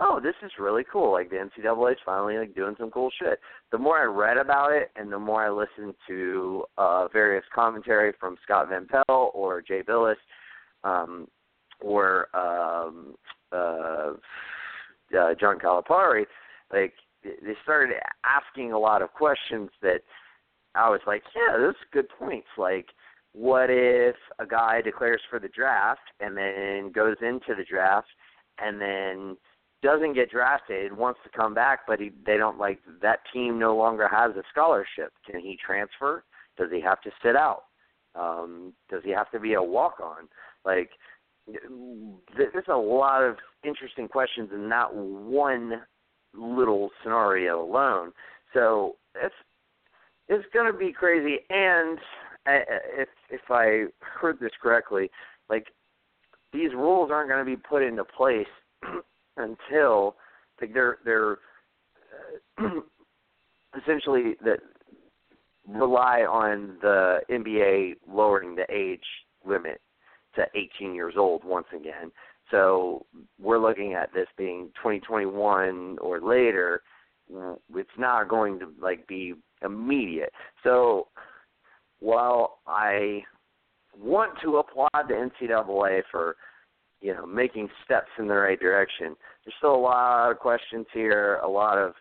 "Oh, this is really cool! Like the NCAA is finally like doing some cool shit." The more I read about it, and the more I listened to uh, various commentary from Scott Van Pelt or Jay Bilas, um, or um, uh, uh, John Calipari, like they started asking a lot of questions that I was like, "Yeah, those are good points." Like what if a guy declares for the draft and then goes into the draft and then doesn't get drafted, wants to come back, but he, they don't like that team no longer has a scholarship. Can he transfer? Does he have to sit out? Um, does he have to be a walk on? Like, there's a lot of interesting questions, in not one little scenario alone. So it's it's going to be crazy. And if if I heard this correctly, like these rules aren't going to be put into place until like they're they're uh, essentially that rely on the NBA lowering the age limit to 18 years old once again. So we're looking at this being 2021 or later. It's not going to like be immediate. So while I want to applaud the NCAA for you know making steps in the right direction, there's still a lot of questions here. A lot of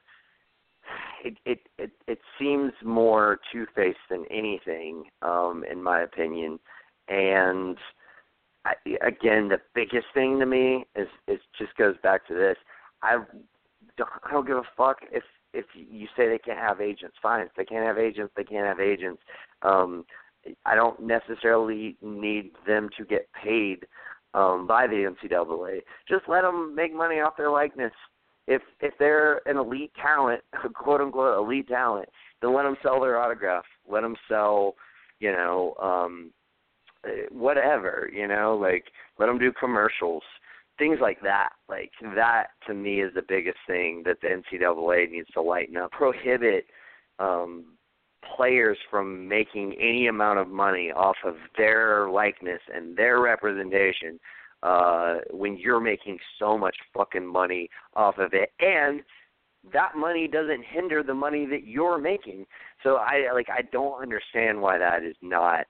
it it it, it seems more two faced than anything, um, in my opinion, and I, again, the biggest thing to me is it just goes back to this. I don't, I don't give a fuck if if you say they can't have agents. Fine, if they can't have agents, they can't have agents. Um, I don't necessarily need them to get paid um, by the NCAA. Just let them make money off their likeness. If if they're an elite talent, quote unquote elite talent, then let them sell their autograph. Let them sell, you know, um, whatever, you know, like let them do commercials, things like that. Like that to me is the biggest thing that the NCAA needs to lighten up. Prohibit um players from making any amount of money off of their likeness and their representation uh when you're making so much fucking money off of it and that money doesn't hinder the money that you're making. So I like I don't understand why that is not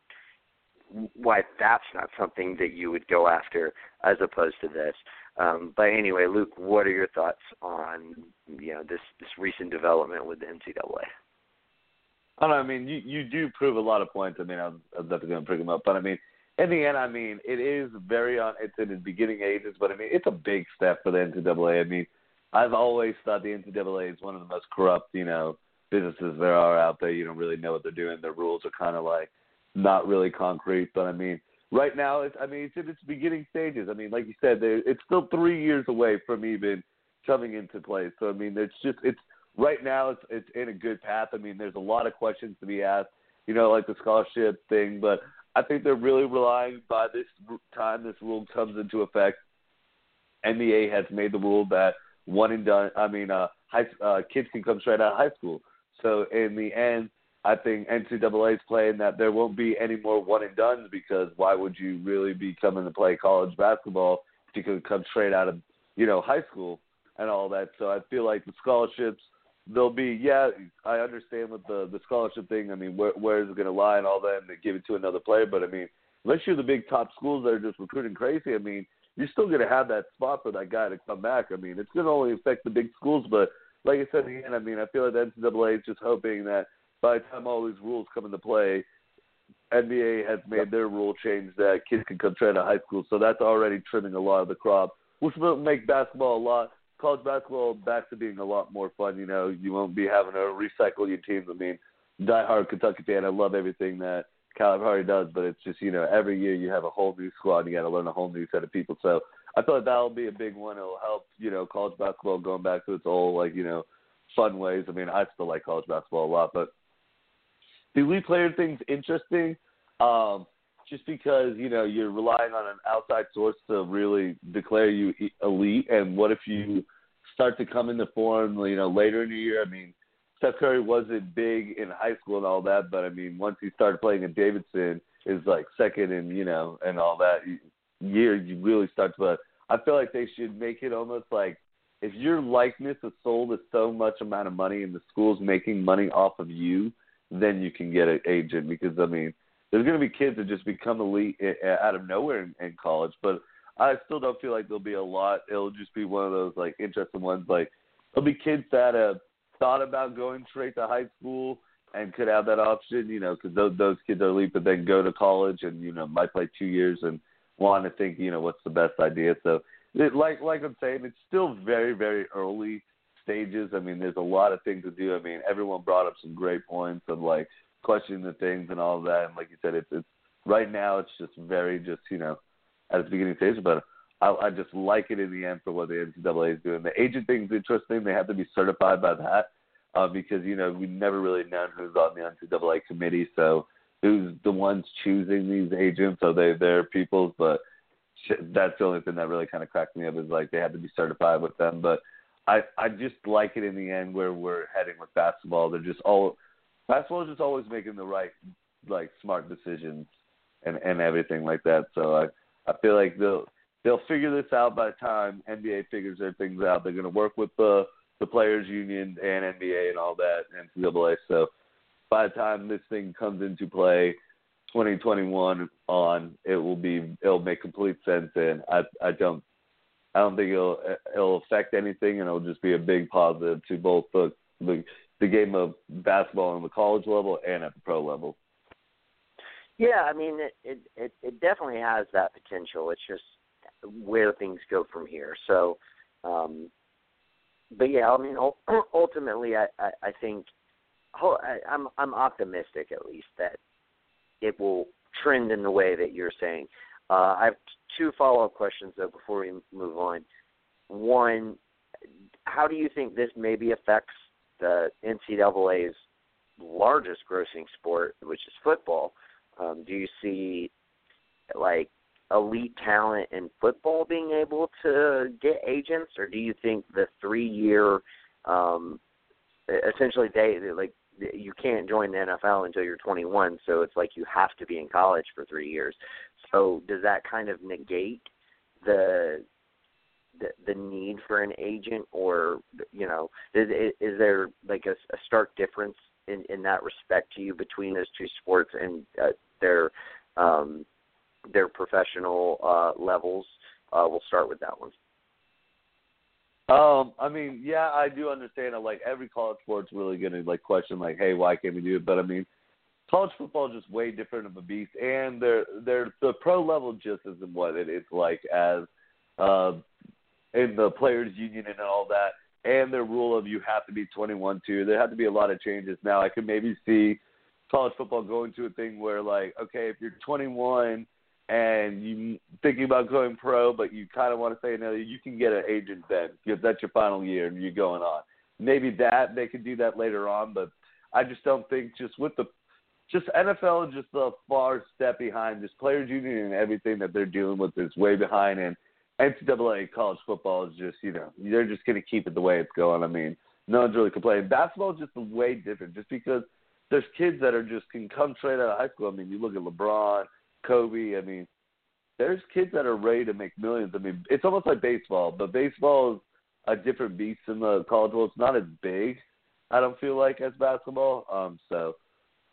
why that's not something that you would go after as opposed to this. Um, but anyway, Luke, what are your thoughts on you know this this recent development with the NCAA? I don't know. I mean, you you do prove a lot of points. I mean, I'm, I'm definitely going to bring them up, but I mean, in the end, I mean, it is very on. It's in the beginning ages, but I mean, it's a big step for the NCAA. I mean, I've always thought the NCAA is one of the most corrupt, you know, businesses there are out there. You don't really know what they're doing. Their rules are kind of like not really concrete. But I mean, right now, it's I mean, it's in its beginning stages. I mean, like you said, it's still three years away from even coming into play. So I mean, it's just it's right now it's it's in a good path. I mean, there's a lot of questions to be asked. You know, like the scholarship thing, but I think they're really relying by this time this rule comes into effect. NBA has made the rule that one and done. I mean, uh, high uh, kids can come straight out of high school. So in the end, I think NCAA is playing that there won't be any more one and duns because why would you really be coming to play college basketball if you could come straight out of you know high school and all that? So I feel like the scholarships they'll be yeah I understand with the the scholarship thing. I mean where where is it going to lie and all that and they give it to another player, but I mean unless you're the big top schools that are just recruiting crazy, I mean you're still going to have that spot for that guy to come back. I mean it's going to only affect the big schools, but like I said again, I mean I feel like the NCAA is just hoping that by the time all these rules come into play, NBA has made their rule change that kids can come out of high school. So that's already trimming a lot of the crop, which will make basketball a lot college basketball back to being a lot more fun. You know, you won't be having to recycle your teams. I mean, diehard Kentucky fan, I love everything that Calipari does, but it's just you know every year you have a whole new squad. And you got to learn a whole new set of people. So I thought that'll be a big one. It'll help you know college basketball going back to its old like you know fun ways. I mean, I still like college basketball a lot, but the elite player thing's interesting, um, just because you know you're relying on an outside source to really declare you elite. And what if you start to come into form, you know, later in the year? I mean, Steph Curry wasn't big in high school and all that, but I mean, once he started playing at Davidson, is like second and you know and all that year, you really start to. I feel like they should make it almost like if your likeness is sold at so much amount of money and the school's making money off of you, then you can get an agent because I mean, there's going to be kids that just become elite out of nowhere in, in college, but I still don't feel like there'll be a lot. It'll just be one of those like interesting ones. Like there'll be kids that have thought about going straight to high school and could have that option, you know, because those those kids are elite, but then go to college and you know might play two years and want to think, you know, what's the best idea. So, it, like like I'm saying, it's still very very early stages. I mean, there's a lot of things to do. I mean, everyone brought up some great points of like questioning the things and all of that. And like you said, it's it's right now it's just very just you know at its beginning stage. But I, I just like it in the end for what the NCAA is doing. The agent thing's interesting. They have to be certified by that uh, because you know we never really known who's on the NCAA committee. So who's the ones choosing these agents? Are they their people? But that's the only thing that really kind of cracked me up is like they have to be certified with them. But I I just like it in the end where we're heading with basketball. They're just all basketball is just always making the right like smart decisions and and everything like that. So I I feel like they'll they'll figure this out by the time NBA figures their things out. They're going to work with the the players union and NBA and all that NCAA. So by the time this thing comes into play, 2021 on, it will be it'll make complete sense. And I I don't I don't think it'll it'll affect anything, and it'll just be a big positive to both the the, the game of basketball on the college level and at the pro level. Yeah, I mean it it it, it definitely has that potential. It's just where things go from here. So, um, but yeah, I mean ultimately, I I, I think I, I'm I'm optimistic at least that it will trend in the way that you're saying. Uh, I have two follow up questions though before we move on. One, how do you think this maybe affects the NCAA's largest grossing sport, which is football? Um, do you see like elite talent in football being able to get agents, or do you think the three year, um, essentially they like you can't join the NFL until you're 21, so it's like you have to be in college for three years. So does that kind of negate the the, the need for an agent, or you know, is, is there like a, a stark difference in in that respect to you between those two sports and uh, their um, their professional uh, levels? Uh, we'll start with that one. Um, I mean, yeah, I do understand that like every college sport's really gonna like question like, hey, why can't we do it? But I mean, college football is just way different of a beast, and they're they're the pro level just isn't what it is like as uh, in the players union and all that, and their rule of you have to be 21 too. There have to be a lot of changes now. I could maybe see college football going to a thing where like, okay, if you're 21 and you thinking about going pro, but you kind of want to say no, you can get an agent then because that's your final year and you're going on. Maybe that they could do that later on, but I just don't think just with the just NFL just a far step behind. Just players union and everything that they're dealing with is way behind, and NCAA college football is just you know they're just going to keep it the way it's going. I mean, no one's really complaining. Basketball is just way different, just because there's kids that are just can come straight out of high school. I mean, you look at LeBron Kobe. I mean, there's kids that are ready to make millions. I mean, it's almost like baseball, but baseball is a different beast in the college world. It's not as big, I don't feel like, as basketball. Um, so,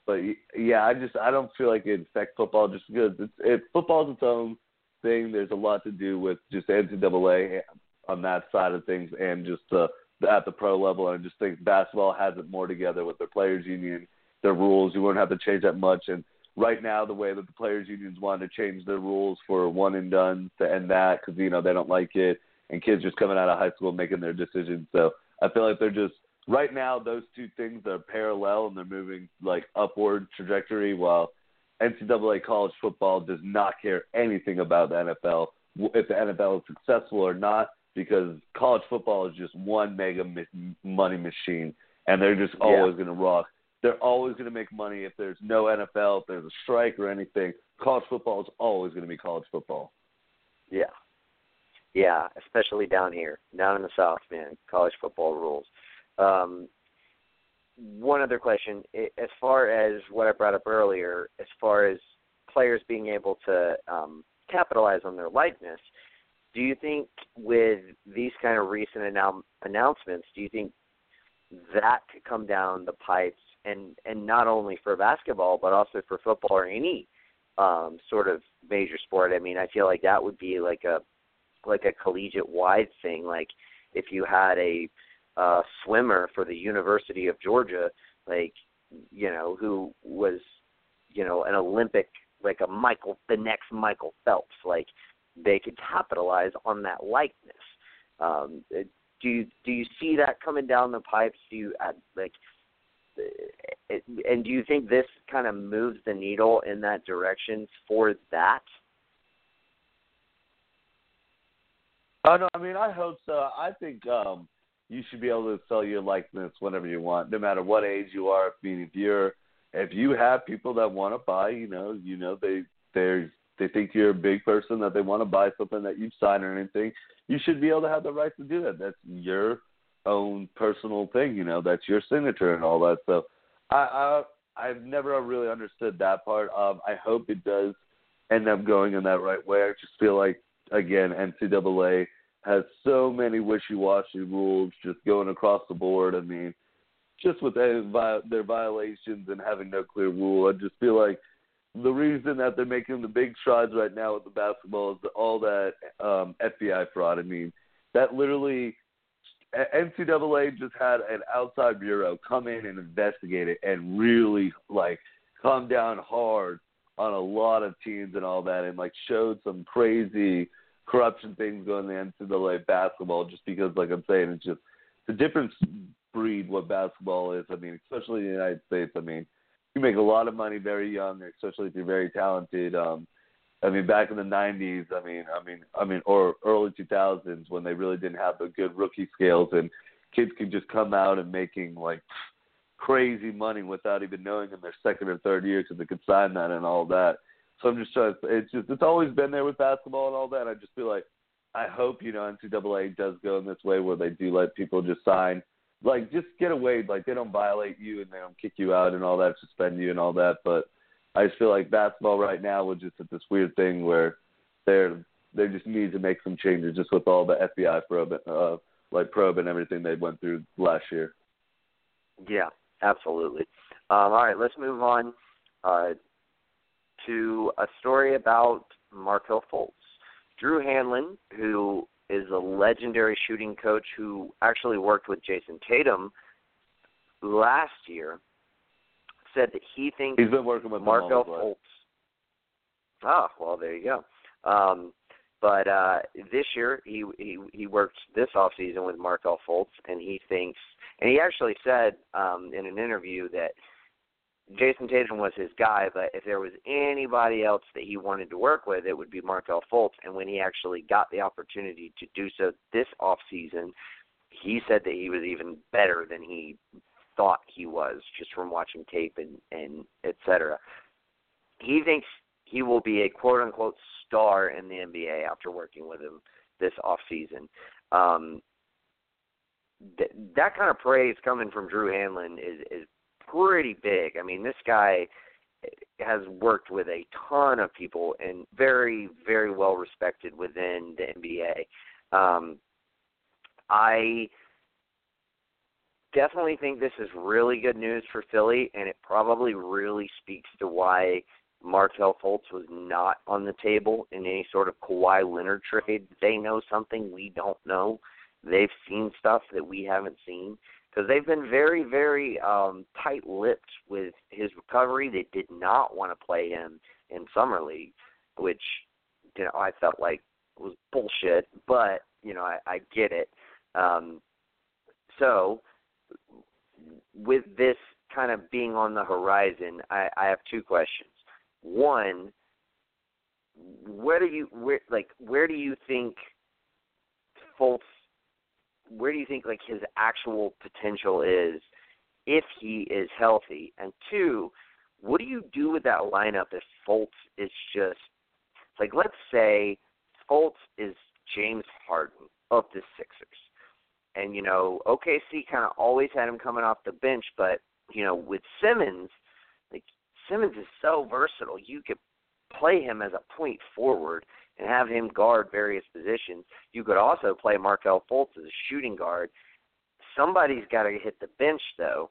but yeah, I just I don't feel like it affects football just because it's it football's its own thing. There's a lot to do with just NCAA on that side of things and just uh, at the pro level. And I just think basketball has it more together with their players union, their rules. You wouldn't have to change that much and right now the way that the players unions want to change their rules for one and done to end that because you know they don't like it and kids just coming out of high school making their decisions. So I feel like they're just right now those two things are parallel and they're moving like upward trajectory while NCAA college football does not care anything about the NFL if the NFL is successful or not because college football is just one mega money machine and they're just always yeah. going to rock they're always going to make money if there's no NFL, if there's a strike or anything. College football is always going to be college football. Yeah. Yeah, especially down here, down in the South, man. College football rules. Um, one other question, as far as what I brought up earlier, as far as players being able to um, capitalize on their likeness, do you think with these kind of recent annou- announcements, do you think that could come down the pipes and and not only for basketball but also for football or any um sort of major sport. I mean, I feel like that would be like a like a collegiate wide thing like if you had a uh swimmer for the University of Georgia like you know who was you know an Olympic like a Michael the next Michael Phelps like they could capitalize on that likeness. Um, do you do you see that coming down the pipes? Do you uh, like and do you think this kind of moves the needle in that direction for that? Oh no, I mean I hope so. I think um you should be able to sell your likeness whenever you want, no matter what age you are. I mean, if you're if you have people that want to buy, you know, you know they they they think you're a big person that they want to buy something that you've signed or anything. You should be able to have the right to do that. That's your own personal thing, you know. That's your signature and all that. So, I, I I've never really understood that part. Um, I hope it does end up going in that right way. I just feel like again, NCAA has so many wishy-washy rules just going across the board. I mean, just with their, violations and having no clear rule, I just feel like the reason that they're making the big strides right now with the basketball is all that um, FBI fraud. I mean, that literally NCAA just had an outside bureau come in and investigate it and really like come down hard on a lot of teams and all that, and like showed some crazy corruption things going on in the NCAA basketball. Just because, like I'm saying, it's just the different breed what basketball is. I mean, especially in the United States. I mean, you make a lot of money very young, especially if you're very talented. Um, I mean, back in the '90s, I mean, I mean, I mean, or early 2000s when they really didn't have the good rookie scales and kids could just come out and making like crazy money without even knowing in their second or third year because they could sign that and all that. So I'm just trying to. It's just it's always been there with basketball and all that. I just feel like I hope you know NCAA does go in this way where they do let people just sign, like just get away, like they don't violate you and they don't kick you out and all that, suspend you and all that. But I just feel like basketball right now was just at this weird thing where they're they just need to make some changes just with all the FBI probe, uh, like probe and everything they went through last year. Yeah, absolutely. Um, all right, let's move on uh, to a story about Markelle Fultz. Drew Hanlen, who is a legendary shooting coach who actually worked with Jayson Tatum last year, said that he thinks he's been working with Markelle Fultz. Ah, well, there you go. Um, but uh, this year, he he he worked this off season with Markelle Fultz, and he thinks, and he actually said um, in an interview that Jayson Tatum was his guy, but if there was anybody else that he wanted to work with, it would be Markelle Fultz. And when he actually got the opportunity to do so this off season, he said that he was even better than he thought he was just from watching tape and and et cetera. He thinks he will be a quote unquote star in the NBA after working with him this off season. Um, th- that kind of praise coming from Drew Hanlen is is pretty big. I mean, this guy has worked with a ton of people and very very well respected within the NBA. Um, I definitely think this is really good news for Philly, and it probably really speaks to why Markelle Fultz was not on the table in any sort of Kawhi Leonard trade. They know something we don't know. They've seen stuff that we haven't seen because they've been very, very um, tight-lipped with his recovery. They did not want to play him in summer league, which you know I felt like was bullshit. But you know I, I get it. Um, so with this kind of being on the horizon, I, I have two questions. One, where do you where like where do you think Fultz where do you think like his actual potential is if he is healthy? And two, what do you do with that lineup if Fultz is just like let's say Fultz is James Harden of the Sixers. And you know, OKC kind of always had him coming off the bench, but you know, with Simmons, like Simmons is so versatile. You could play him as a point forward and have him guard various positions. You could also play Markelle Fultz as a shooting guard. Somebody's got to hit the bench though.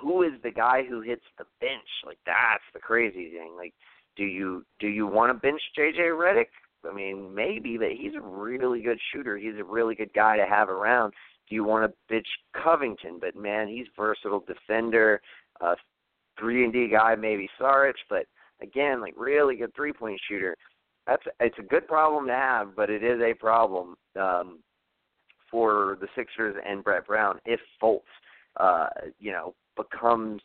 Who is the guy who hits the bench? Like that's the crazy thing. Like, do you do you want to bench JJ Redick? I mean, maybe, but he's a really good shooter. He's a really good guy to have around. Do you want to bitch Covington? But man, he's versatile defender, uh, three and D guy, maybe Saric, but again, like really good three point shooter. That's it's a good problem to have, but it is a problem um, for the Sixers and Brett Brown if Fultz, uh, you know, becomes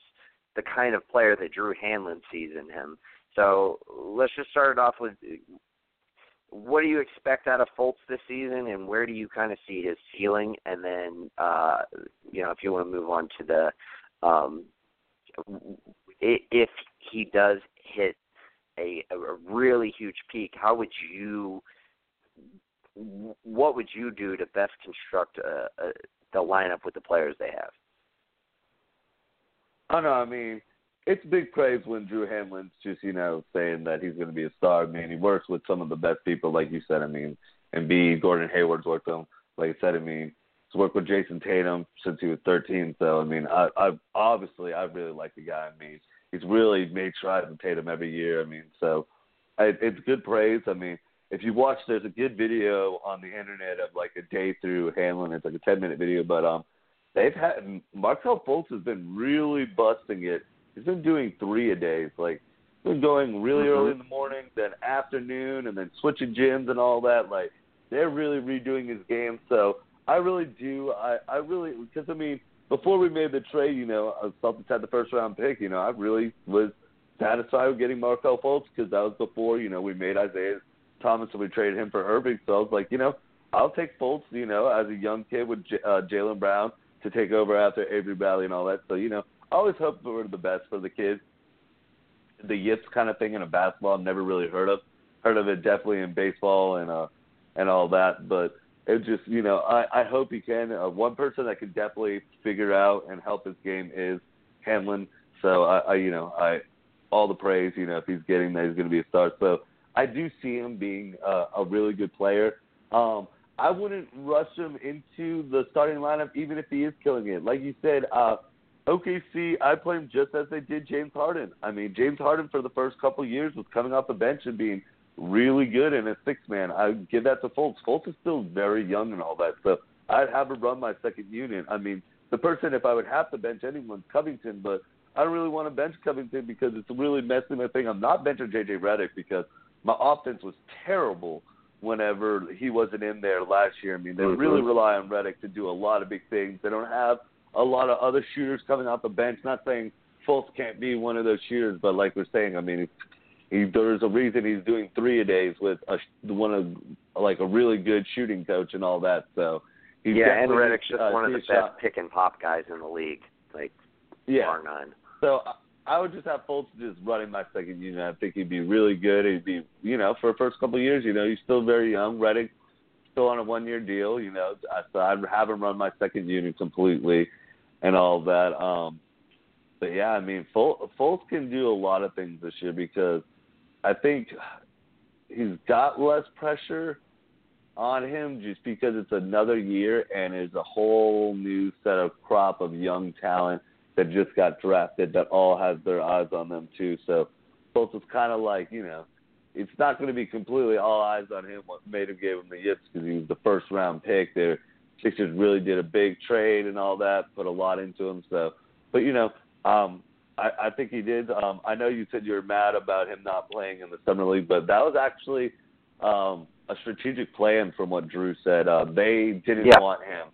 the kind of player that Drew Hanlen sees in him. So let's just start it off with what do you expect out of Fultz this season, and where do you kind of see his ceiling? And then, uh, you know, if you want to move on to the, um, if he does hit a, a really huge peak, how would you, what would you do to best construct a, a, the lineup with the players they have? I know. I mean, it's big praise when Drew Hanlen's just you know saying that he's going to be a star. I mean, he works with some of the best people, like you said. I mean, and B. Gordon Hayward's worked with him. Like I said, I mean, he's worked with Jayson Tatum since he was 13. So I mean, I, I obviously I really like the guy. I mean, he's really made strides with Tatum every year. I mean, so I, it's good praise. I mean, if you watch, there's a good video on the internet of like a day through Hanlen. It's like a 10 minute video, but um, they've had Markelle Fultz has been really busting it he's been doing three a days. Like been going really mm-hmm. early in the morning, then afternoon, and then switching gyms and all that. Like they're really redoing his game. So I really do. I I really because I mean before we made the trade, you know, I Celtics had the first round pick. You know, I really was satisfied with getting Markelle Fultz because that was before you know we made Isaiah Thomas and we traded him for Irving. So I was like, you know, I'll take Fultz. You know, as a young kid with J- uh, Jaylen Brown to take over after Avery Bradley and all that. So you know, I always hope for the best for the kids. The yips kind of thing in a basketball, I've never really heard of. Heard of it definitely in baseball and uh and all that, but it just you know I I hope he can. Uh, one person that can definitely figure out and help his game is Hanlen. So I, I you know I all the praise you know if he's getting that he's going to be a star. So I do see him being uh, a really good player. Um, I wouldn't rush him into the starting lineup even if he is killing it. Like you said, uh, OKC, I play him just as they did James Harden. I mean, James Harden for the first couple years was coming off the bench and being really good in a six man. I give that to Fultz. Fultz is still very young and all that, so I'd have him run my second unit. I mean, the person if I would have to bench anyone, Covington, but I don't really want to bench Covington because it's really messing my thing. I'm not benching JJ Redick because my offense was terrible whenever he wasn't in there last year. I mean, they mm-hmm. really rely on Redick to do a lot of big things. They don't have a lot of other shooters coming off the bench. Not saying Fultz can't be one of those shooters, but like we're saying, I mean, he, there's a reason he's doing three a days with a one of like a really good shooting coach and all that. So he's yeah, and Redick's just uh, one of the best pick and pop guys in the league, like yeah. bar none. So I would just have Fultz just running my second unit. I think he'd be really good. He'd be, you know, for the first couple of years, you know, he's still very young. Redick still on a one year deal, you know. So I'd have him run my second unit completely and all that. Um, but yeah, I mean, Fultz can do a lot of things this year because I think he's got less pressure on him just because it's another year and it's a whole new set of crop of young talent that just got drafted that all has their eyes on them too. So Fultz is kind of like you know, it's not going to be completely all eyes on him. What made him gave him the yips because he was the first round pick. They're Sixers really did a big trade and all that, put a lot into him. So, but you know, um, I, I think he did. Um, I know you said you were mad about him not playing in the summer league, but that was actually um, a strategic plan from what Drew said. Uh, they didn't yeah. want him.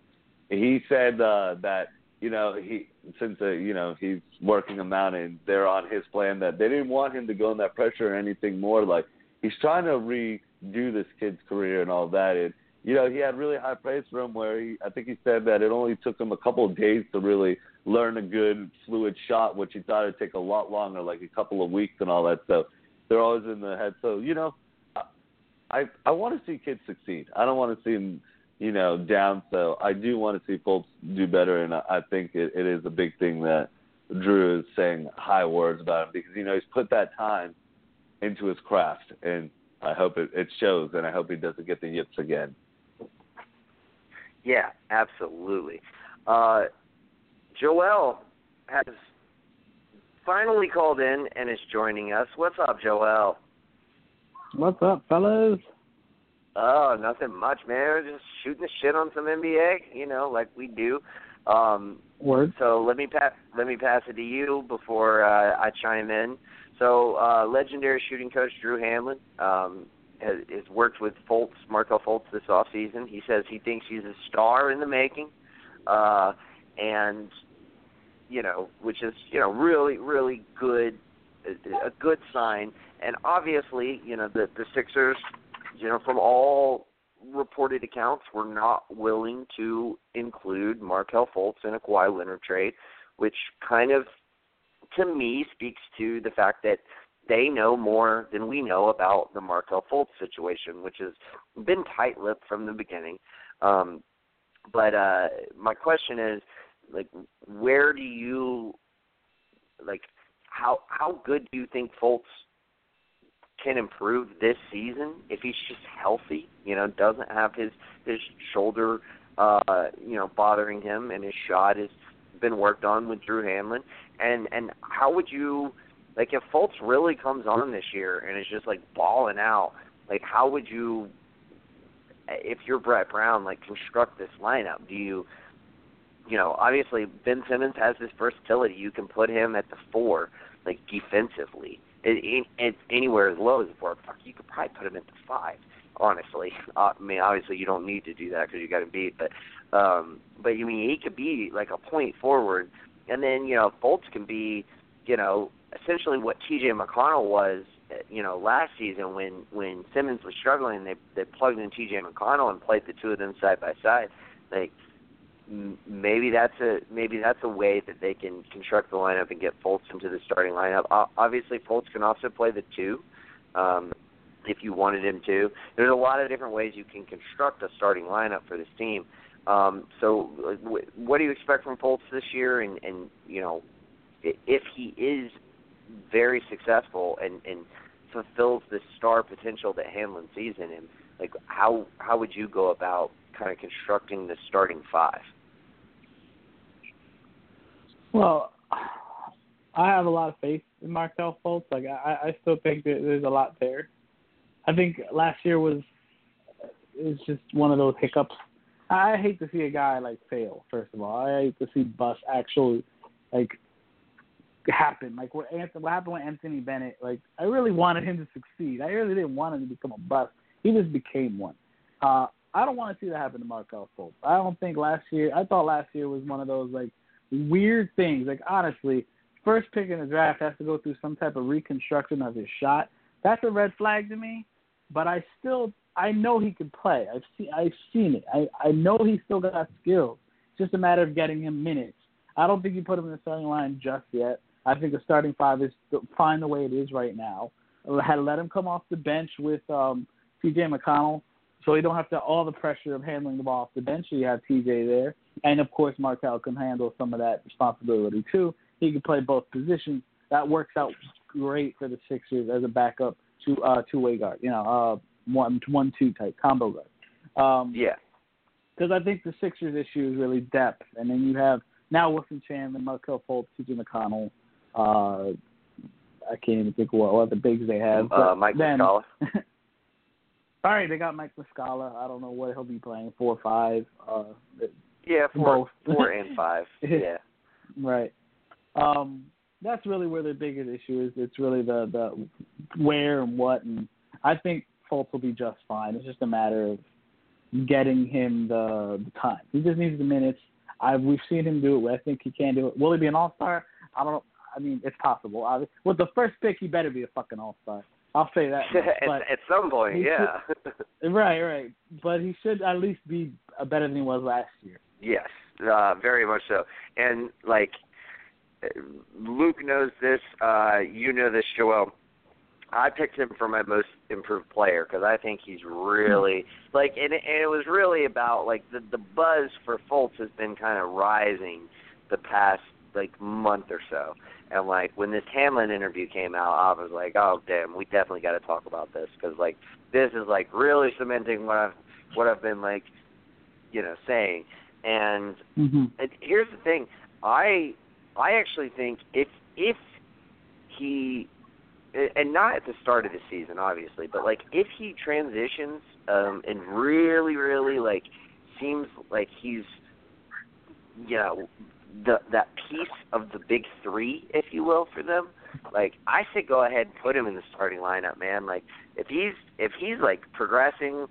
He said uh, that you know he since uh, you know he's working them out and they're on his plan that they didn't want him to go in that pressure or anything more. Like he's trying to redo this kid's career and all that. And you know, he had really high praise for him where he I think he said that it only took him a couple of days to really learn a good fluid shot, which he thought it'd take a lot longer, like a couple of weeks and all that stuff. They're always in the head. So, you know, I I want to see kids succeed. I don't want to see them, you know, down. So I do want to see Fultz do better, and I, I think it, it is a big thing that Drew is saying high words about him because you know he's put that time into his craft, and I hope it, it shows, and I hope he doesn't get the yips again. Yeah, absolutely. Uh, Joel has finally called in and is joining us. What's up, Joel? What's up, fellas? Oh, nothing much, man. We're just shooting the shit on some NBA, you know, like we do. Um, Word. So let me pass let me pass it to you before uh, I chime in. So, uh, legendary shooting coach Drew Hanlen um, has, has worked with Fultz, Markelle Fultz this off season. He says he thinks he's a star in the making, uh, and you know, which is you know really really good, a, good sign. And obviously, you know, the the Sixers you know, from all reported accounts, we're not willing to include Markelle Fultz in a Kawhi Leonard trade, which kind of, to me, speaks to the fact that they know more than we know about the Markelle Fultz situation, which has been tight-lipped from the beginning. Um, but uh, my question is, like, where do you, like, how how good do you think Fultz can improve this season if he's just healthy? You know, doesn't have his his shoulder, uh, you know, bothering him, and his shot has been worked on with Drew Hanlen. And and how would you, like, if Fultz really comes on this year and is just like balling out, like, how would you if you're Brett Brown, like construct this lineup? Do you, you know, obviously Ben Simmons has this versatility. You can put him at the four, like defensively, it, it, anywhere as low as the four. Fuck, you could probably put him at the five. Honestly, uh, I mean, obviously you don't need to do that because you got to beat, but, um, but you I mean he could be like a point forward, and then you know Fultz can be, you know, essentially what T.J. McConnell was you know last season when when Simmons was struggling, they they plugged in T.J. McConnell and played the two of them side by side. Like maybe that's a maybe that's a way that they can construct the lineup and get Fultz into the starting lineup. Obviously, Fultz can also play the two um, if you wanted him to. There's a lot of different ways you can construct a starting lineup for this team. Um, so, what do you expect from Fultz this year? And, and you know, if he is very successful and, and fulfills the star potential that Hanlen sees in him, like how how would you go about kind of constructing the starting five? Well, I have a lot of faith in Markelle Fultz. Like I, I still think that there's a lot there. I think last year was is just one of those hiccups. I hate to see a guy like fail. First of all, I hate to see Bus actually like happen. Like what Anthony, what happened with Anthony Bennett. Like I really wanted him to succeed. I really didn't want him to become a bust. He just became one. Uh, I don't want to see that happen to Markelle Fultz. I don't think last year. I thought last year was one of those like weird things. Like honestly, first pick in the draft has to go through some type of reconstruction of his shot. That's a red flag to me. But I still, I know he can play. I've seen, I've seen it. I, I know he's still got skills. It's just a matter of getting him minutes. I don't think you put him in the starting line just yet. I think the starting five is fine the way it is right now. Had let him come off the bench with um, T.J. McConnell, so he don't have to all the pressure of handling the ball off the bench. So you have T.J. there, and of course Markelle can handle some of that responsibility too. He can play both positions. That works out great for the Sixers as a backup to uh, two-way guard. You know, uh, one one-two type combo guard. Um, yeah. Because I think the Sixers' issue is really depth, and then you have now Wilson Chandler, Markelle Fultz, T.J. McConnell. Uh, I can't even think of what other bigs they have. Uh, Mike then, Muscala. all right, they got Mike Muscala. I don't know what he'll be playing, four or five. Uh, yeah, four, both. four and five. Yeah. right. Um, that's really where the biggest issue is. It's really the the where and what, and I think Fultz will be just fine. It's just a matter of getting him the, the time. He just needs the minutes. I we've seen him do it. I think he can do it. Will he be an all star? I don't know. I mean, it's possible. I, with the first pick, he better be a fucking all star. I'll say that. at, at some point, yeah. Should, right, right. But he should at least be better than he was last year. Yes, uh, very much so. And like Luke knows this, uh, you know this, Joel. I picked him for my most improved player because I think he's really like, and it, and it was really about like the the buzz for Fultz has been kind of rising the past like month or so. And like when this Hanlen interview came out, I was like, oh damn, we definitely got to talk about this because like this is like really cementing what I've what I've been like, you know, saying. And, mm-hmm. and here's the thing, I I actually think if if he and not at the start of the season, obviously, but like if he transitions um and really, really like seems like he's you know the that piece of the big three, if you will, for them. Like I say, go ahead and put him in the starting lineup, man. Like if he's if he's like progressing,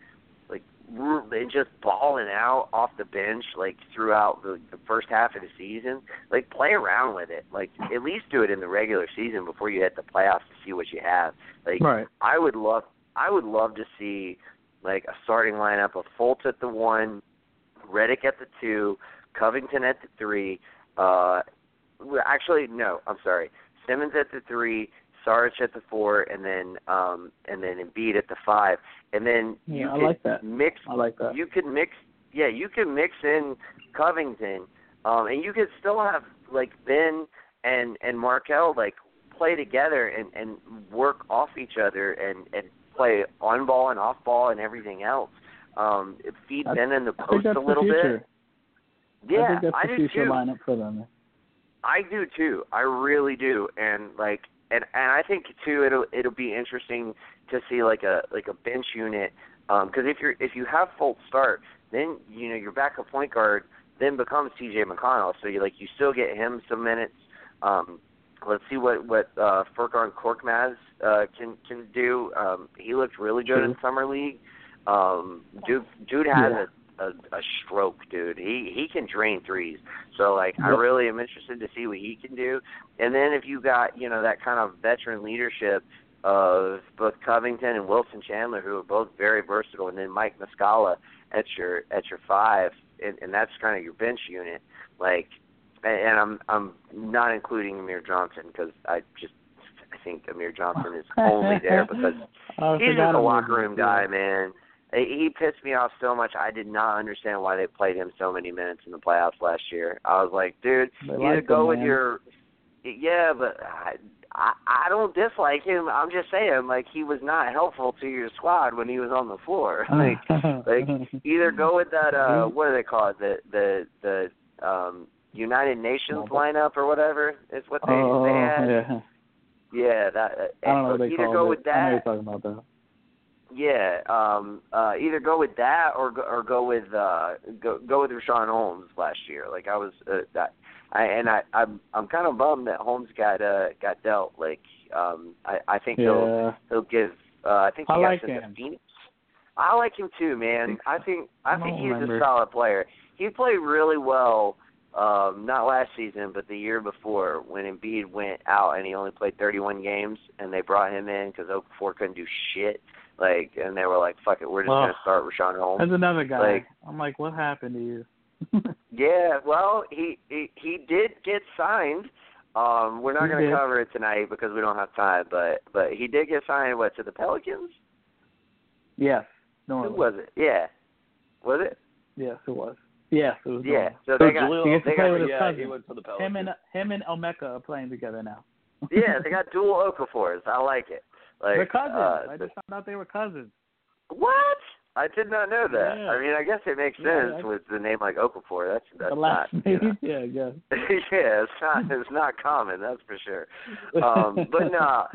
and just balling out off the bench, like throughout the, the first half of the season, like play around with it. Like at least do it in the regular season before you hit the playoffs to see what you have. Like right. I would love I would love to see like a starting lineup of Fultz at the one, Redick at the two, Covington at the three. Uh, actually, no, I'm sorry. Simmons at the three, Sarge at the four, and then um, and then Embiid at the five, and then Yeah, you I could like that. mix. I like that. You could mix. Yeah, you could mix in Covington, um, and you could still have like Ben and and Markelle like play together and and work off each other and and play on ball and off ball and everything else. Um, feed I- Ben in the post a little bit. Yeah, I think that's the do future too. lineup for them. I do too. I really do. And like and and I think too it'll it'll be interesting to see like a like a bench unit um cuz if you're if you have Fultz start, then you know your backup point guard then becomes TJ McConnell. So you like you still get him some minutes. Um let's see what what uh Furkan Korkmaz uh can can do. Um he looked really good in summer league. Um dude dude has Yeah. a a, a stroke, dude. He he can drain threes. So like I really am interested to see what he can do. And then if you got, you know, that kind of veteran leadership of both Covington and Wilson Chandler who are both very versatile and then Mike Muscala at your at your five and, and that's kind of your bench unit. Like and, and I'm I'm not including Amir Johnson because I just I think Amir Johnson is only there because he's just a locker room guy, man. He pissed me off so much. I did not understand why they played him so many minutes in the playoffs last year. I was like, dude, They either like go him, with man. your, yeah, but I, I I don't dislike him. I'm just saying, like he was not helpful to your squad when he was on the floor. like like either go with that uh what do they call it the the the um United Nations lineup or whatever is what they oh, they had. yeah. Yeah, that. I don't know what they either go it. with I know you're talking about that. Yeah, um, uh, either go with that or go, or go with uh, go go with Richaun Holmes last year. Like I was uh, that, I and I I'm I'm kind of bummed that Holmes got uh got dealt. Like um, I I think he'll he'll give. Uh, I think he I got like sent to him. Phoenix. I like him too, man. I think I I think he's remember. a solid player. He played really well. Um, not last season, but the year before when Embiid went out and he only played 31 games, and they brought him in because Okafor couldn't do shit. Like, and they were like, "Fuck it, we're just Ugh. gonna start Richaun Holmes." There's another guy. Like- I'm like, what happened to you? Yeah, well, he he, he did get signed. Um, we're not He going to did. cover it tonight because we don't have time, but but he did get signed. What to the Pelicans? yes. Who Normally. was it? Yeah, was it? Yes, it was. Yes, it was. Yeah. Norman. So So they got Jahlil, he gets to they play got with his yeah, cousin. he went to the Pelicans. Him and him and Emeka are playing together now. yeah they got dual Okafors. I like it. Like They're cousins. uh, I just found out they were cousins. what? I did not know that. Yeah. I mean, I guess it makes Yeah, sense I- with the name like Okafor. That's that's the last not. you know. Yeah, yeah. yeah, it's not it's not common, that's for sure. Um, but no,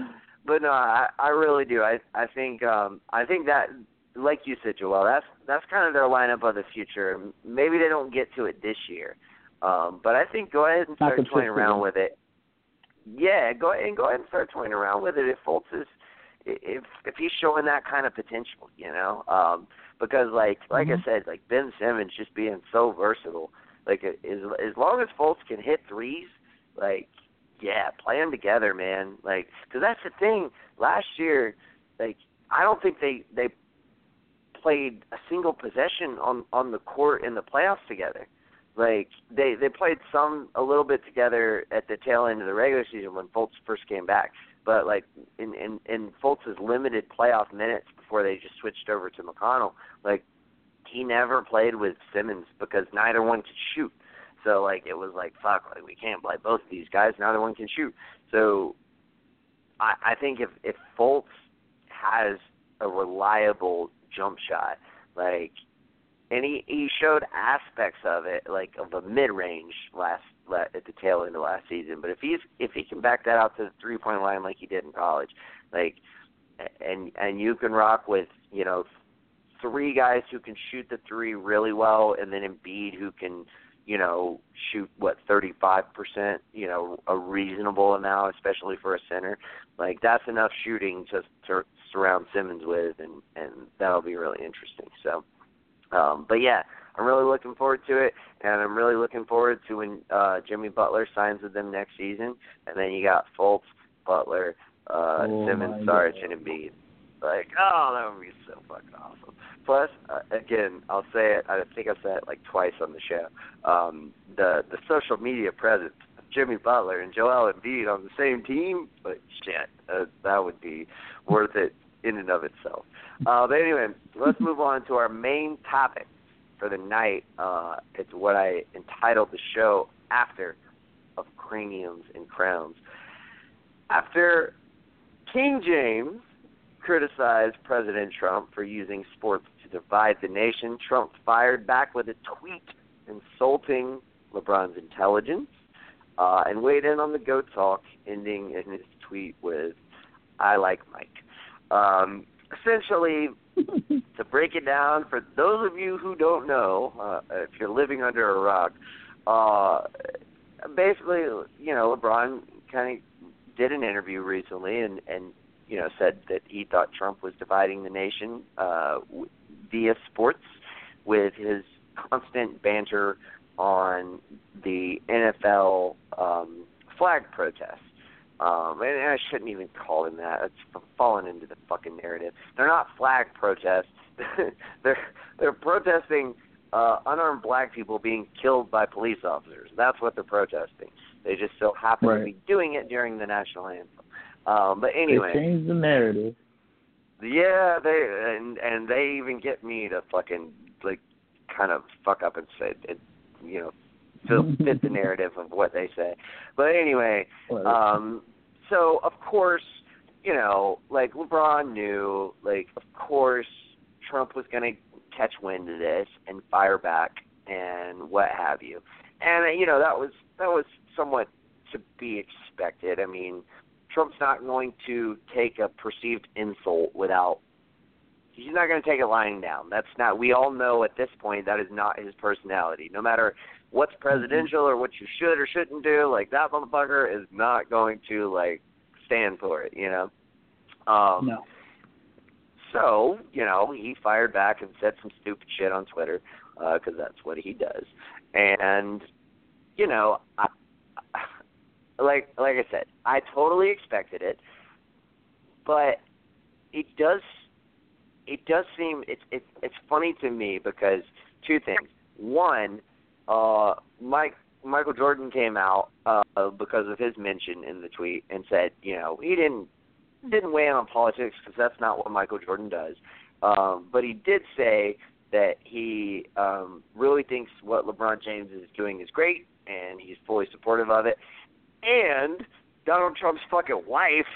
but no, I I really do. I I think um I think that like you said, Joel, that's that's kind of their lineup of the future. Maybe they don't get to it this year, um, but I think go ahead and start toying around with it. Yeah, go ahead and go ahead and start toying around with it. If Fultz is if if he's showing that kind of potential, you know, um, because like like Mhm. I said, like Ben Simmons just being so versatile. Like as as long as Fultz can hit threes, like yeah, play them together, man. Like because that's the thing. Last year, like I don't think they they played a single possession on on the court in the playoffs together. Like they they played some a little bit together at the tail end of the regular season when Fultz first came back, but like in in in Fultz's limited playoff minutes before they just switched over to McConnell, like he never played with Simmons because neither one could shoot. So like it was like fuck, like we can't play both of these guys. Neither one can shoot. So I I think if if Fultz has a reliable jump shot, like and he he showed aspects of it like of a mid range last la- at the tail end of last season. But if he's if he can back that out to the three point line like he did in college, like and and you can rock with you know three guys who can shoot the three really well, and then Embiid who can you know shoot what thirty five percent, you know a reasonable amount, especially for a center. Like that's enough shooting to, to surround Simmons with, and and that'll be really interesting. So. Um, but yeah, I'm really looking forward to it, and I'm really looking forward to when uh, Jimmy Butler signs with them next season, and then you got Fultz, Butler, uh, Oh, Simmons, Sarge, God. and Embiid. Like, oh, that would be so fucking awesome. Plus, uh, again, I'll say it. I think I've said it like twice on the show. Um, the the social media presence of Jimmy Butler and Joel Embiid on the same team, but shit, uh, that would be worth it in and of itself. Uh, but anyway, let's move on to our main topic for the night. Uh, it's what I entitled the show after of craniums and crowns. After King James criticized President Trump for using sports to divide the nation, Trump fired back with a tweet insulting LeBron's intelligence uh, and weighed in on the GOAT talk, ending in his tweet with, I like Mike. Um, essentially, to break it down, for those of you who don't know, uh, if you're living under a rock, uh, basically, you know, LeBron kind of did an interview recently and and you know said that he thought Trump was dividing the nation uh, via sports with his constant banter on the NFL um, flag protests. Um, and, and I shouldn't even call them that. It's fallen into the fucking narrative. They're not flag protests. they're they're protesting uh, unarmed black people being killed by police officers. That's what they're protesting. They just so happen right. to be doing it during the national anthem. Um, but anyway, they changed the narrative. Yeah, they and and they even get me to fucking like kind of fuck up and say it, you know, fit, fit the narrative of what they say. But anyway, um, so of course, you know, like LeBron knew, like of course Trump was going to catch wind of this and fire back and what have you. And you know that was that was somewhat to be expected. I mean, Trump's not going to take a perceived insult without he's not going to take it lying down. That's not we all know at this point that is not his personality. No matter what's presidential or what you should or shouldn't do, like that motherfucker is not going to like stand for it, you know. Um no. So, you know, he fired back and said some stupid shit on Twitter because uh, that's what he does. And you know, I, like like I said, I totally expected it, but it does it does seem it's it, it's funny to me because two things. One, uh, Mike Michael Jordan came out uh, because of his mention in the tweet and said, you know, he didn't didn't weigh in on politics because that's not what Michael Jordan does. Um, but he did say that he um, really thinks what LeBron James is doing is great and he's fully supportive of it. And Donald Trump's fucking wife,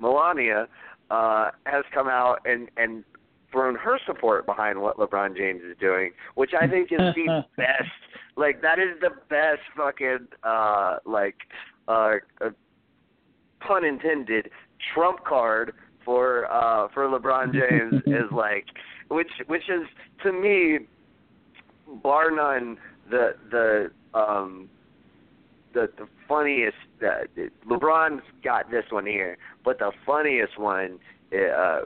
Melania, uh, has come out and and thrown her support behind what LeBron James is doing, which I think is the best. Like that is the best fucking uh like uh, uh pun intended trump card for uh for LeBron James is like which which is to me bar none the the um the the funniest uh, LeBron's got this one here, but the funniest one uh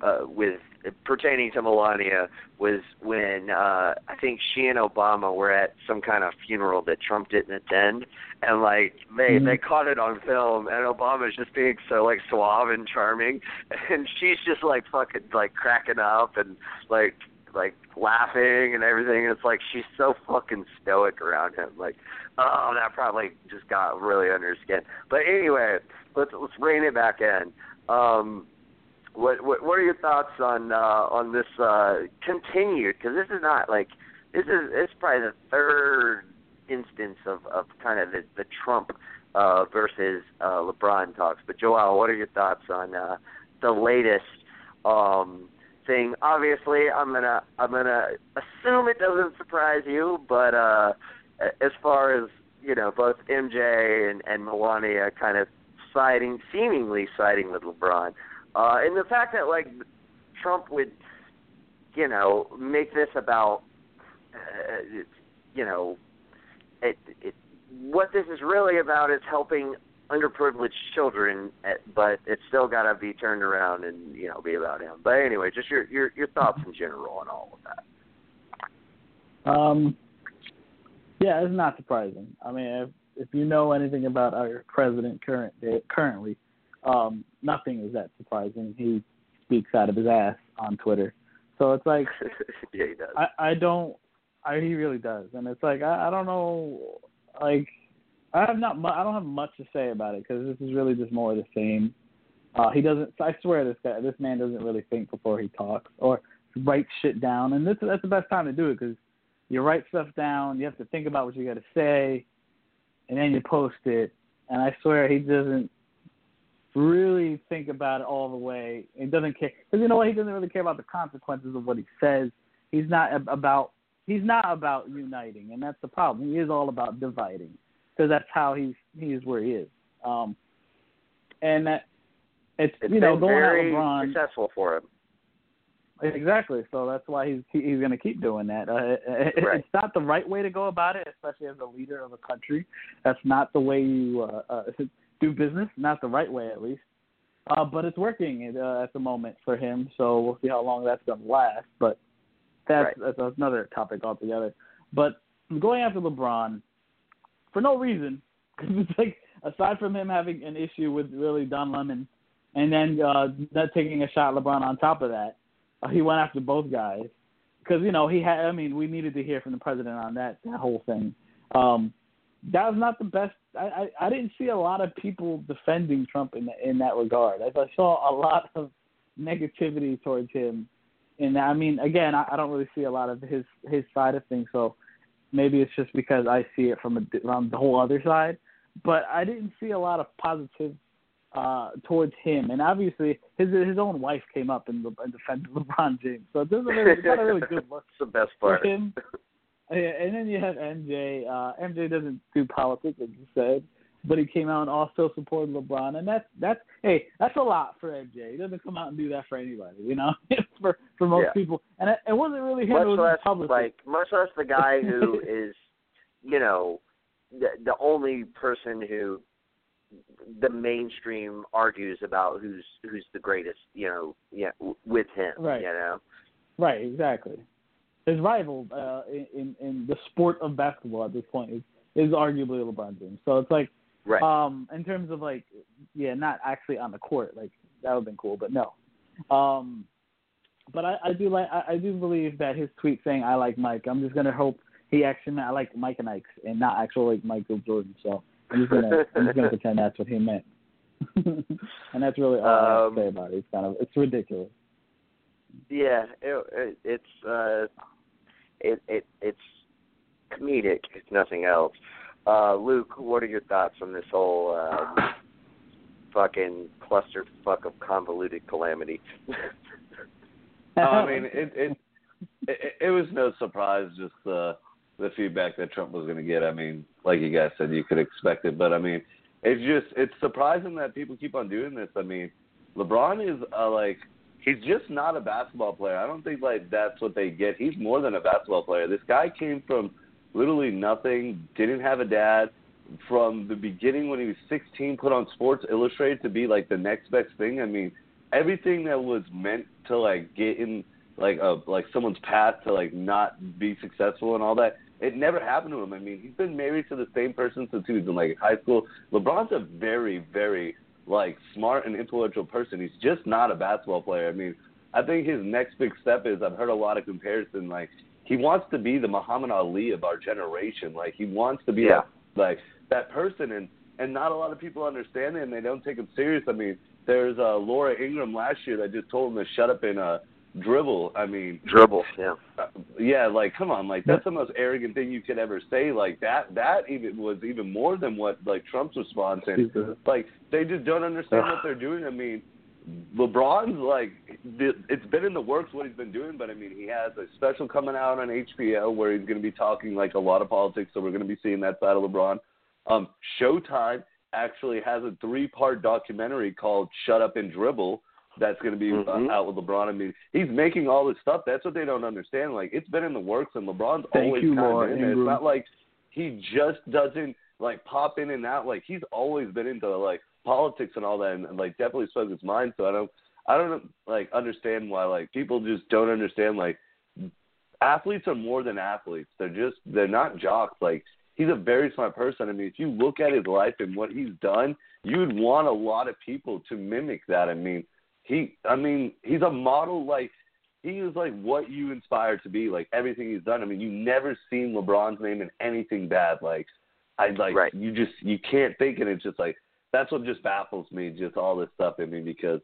uh with pertaining to Melania was when uh I think she and Obama were at some kind of funeral that Trump didn't attend and like they mm-hmm. they caught it on film and Obama's just being so like suave and charming and she's just like fucking like cracking up and like like laughing and everything. and It's like she's so fucking stoic around him. Like, oh, that probably just got really under his skin. But anyway, let's let's rein it back in. Um, what what what are your thoughts on uh, on this uh, continued? Because this is not like this is it's probably the third instance of of kind of the, the Trump uh, versus uh, LeBron talks. But Joel, what are your thoughts on uh, the latest um, thing? Obviously, I'm gonna I'm gonna assume it doesn't surprise you, but uh, as far as you know, both MJ and, and Melania kind of siding, seemingly siding with LeBron. Uh, and the fact that like Trump would, you know, make this about, uh, you know, it, it, what this is really about is helping underprivileged children, uh, but it's still got to be turned around and you know be about him. But anyway, just your your your thoughts in general on all of that. Um, yeah, it's not surprising. I mean, if if you know anything about our president current currently, um, nothing is that surprising. He speaks out of his ass on Twitter. So it's like yeah, he does. I I don't I he really does, and it's like I I don't know like I have not mu- I don't have much to say about it because this is really just more of the same. Uh, he doesn't. I swear this guy, this man doesn't really think before he talks or write shit down, and this that's the best time to do it because you write stuff down, you have to think about what you got to say, and then you post it. And I swear he doesn't really think about it all the way. He doesn't care because you know what? He doesn't really care about the consequences of what he says. He's not ab- about he's not about uniting, and that's the problem. He is all about dividing because that's how he's he is where he is. Um, and that it's, it's you know going very at LeBron successful for him. Exactly. So that's why he's he's going to keep doing that. Uh, Right. It's not the right way to go about it, especially as a leader of a country. That's not the way you uh, uh, do business. Not the right way, at least. Uh, but it's working uh, at the moment for him. So we'll see how long that's going to last. But that's, Right. that's another topic altogether. But going after LeBron for no reason, because it's like aside from him having an issue with really Don Lemon, and then uh, not taking a shot at LeBron on top of that, uh, he went after both guys because you know he had. I mean, we needed to hear from the president on that that whole thing. Um, that was not the best. I, I I didn't see a lot of people defending Trump in in that regard. I, I saw a lot of negativity towards him. And I mean, again, I, I don't really see a lot of his his side of things. So maybe it's just because I see it from a, from the whole other side. But I didn't see a lot of positive uh, towards him, and obviously his his own wife came up and, and defended LeBron James. So it doesn't really, it's not a really good look That's the best for part. him. Yeah, and then you have MJ. Uh, MJ doesn't do politics, like you said, but he came out and also supported LeBron, and that's that's hey, that's a lot for MJ. He doesn't come out and do that for anybody, you know, for for most Yeah. people. And it, it wasn't really him; much it was less like much less the guy who is, you know, the the only person who the mainstream argues about who's who's the greatest, you know, yeah, with him, Right. you know. Right, exactly. His rival uh, in, in the sport of basketball at this point is is arguably LeBron James. So it's like, Right. um, in terms of like, yeah, not actually on the court, like that would have been cool, but no. Um, but I, I do like, I, I do believe that his tweet saying "I like Mike," I'm just gonna hope he actually meant I like Mike and Ike's and not actually like Michael Jordan. So I'm just gonna I'm just gonna pretend that's what he meant. and that's really all I have Um, to say about it. It's kind of it's ridiculous. yeah, it, it, it's uh, it it it's comedic, if nothing else. Uh, Luke, what are your thoughts on this whole uh, fucking clusterfuck of convoluted calamity? I mean, it, it it it was no surprise just the the feedback that Trump was going to get. I mean, like you guys said, you could expect it, but I mean, it's just it's surprising that people keep on doing this. I mean, LeBron is uh, like he's just not a basketball player. I don't think like that's what they get. He's more than a basketball player. This guy came from literally nothing, didn't have a dad. From the beginning, when he was 16, put on Sports Illustrated to be like the next best thing. I mean, everything that was meant to like get in like a like someone's path to like not be successful and all that. It never happened to him. I mean, he's been married to the same person since he was in like high school. LeBron's a very, very like smart and influential person. He's just not a basketball player. I mean, I think his next big step is I've heard a lot of comparison like he wants to be the Muhammad Ali of our generation. Like he wants to be Yeah. that like that person and and not a lot of people understand it and they don't take him serious. I mean, there's uh Laura Ingraham last year that just told him to shut up and uh dribble. I mean, Dribble, yeah. uh, yeah, like come on, like that's the most arrogant thing you could ever say. Like that that even was even more than what like Trump's response and like they just don't understand what they're doing. I mean, LeBron's like it's been in the works what he's been doing, but I mean he has a special coming out on HBO where he's going to be talking like a lot of politics, so we're going to be seeing that side of LeBron. Um, Showtime actually has a three-part documentary called "Shut Up and Dribble." That's going to be uh, out with LeBron. I mean, he's making all this stuff. That's what they don't understand. Like, it's been in the works, and LeBron's Thank always you, kind of Laura been in. It's not like he just doesn't like pop in and out. Like, he's always been into like politics and all that, and, and like definitely spoke his mind. So I don't, I don't like understand why like people just don't understand. Like, athletes are more than athletes. They're just they're not jocks. Like, he's a very smart person. I mean, if you look at his life and what he's done, you would want a lot of people to mimic that. I mean, he I mean, he's a model like he is like what you inspire to be, like everything he's done. I mean, you never seen LeBron's name in anything bad. Like I like Right. you just you can't think and it's just like that's what just baffles me, just all this stuff in me because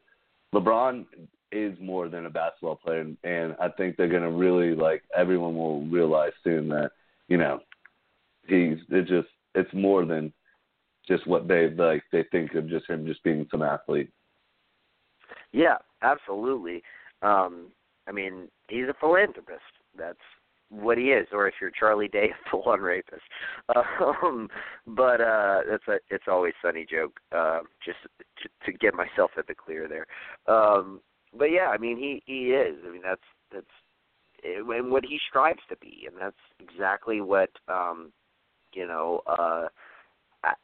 LeBron is more than a basketball player and, and I think they're gonna really like everyone will realize soon that, you know, he's it just it's more than just what they like they think of just him just being some athlete. Yeah, absolutely. Um, I mean, he's a philanthropist. That's what he is. Or if you're Charlie Day, a full-on rapist. Um, but uh, that's a it's always sunny joke. Uh, just to, to get myself at the clear there. Um, but yeah, I mean, he he is. I mean, that's that's and what he strives to be, and that's exactly what um, you know. Uh,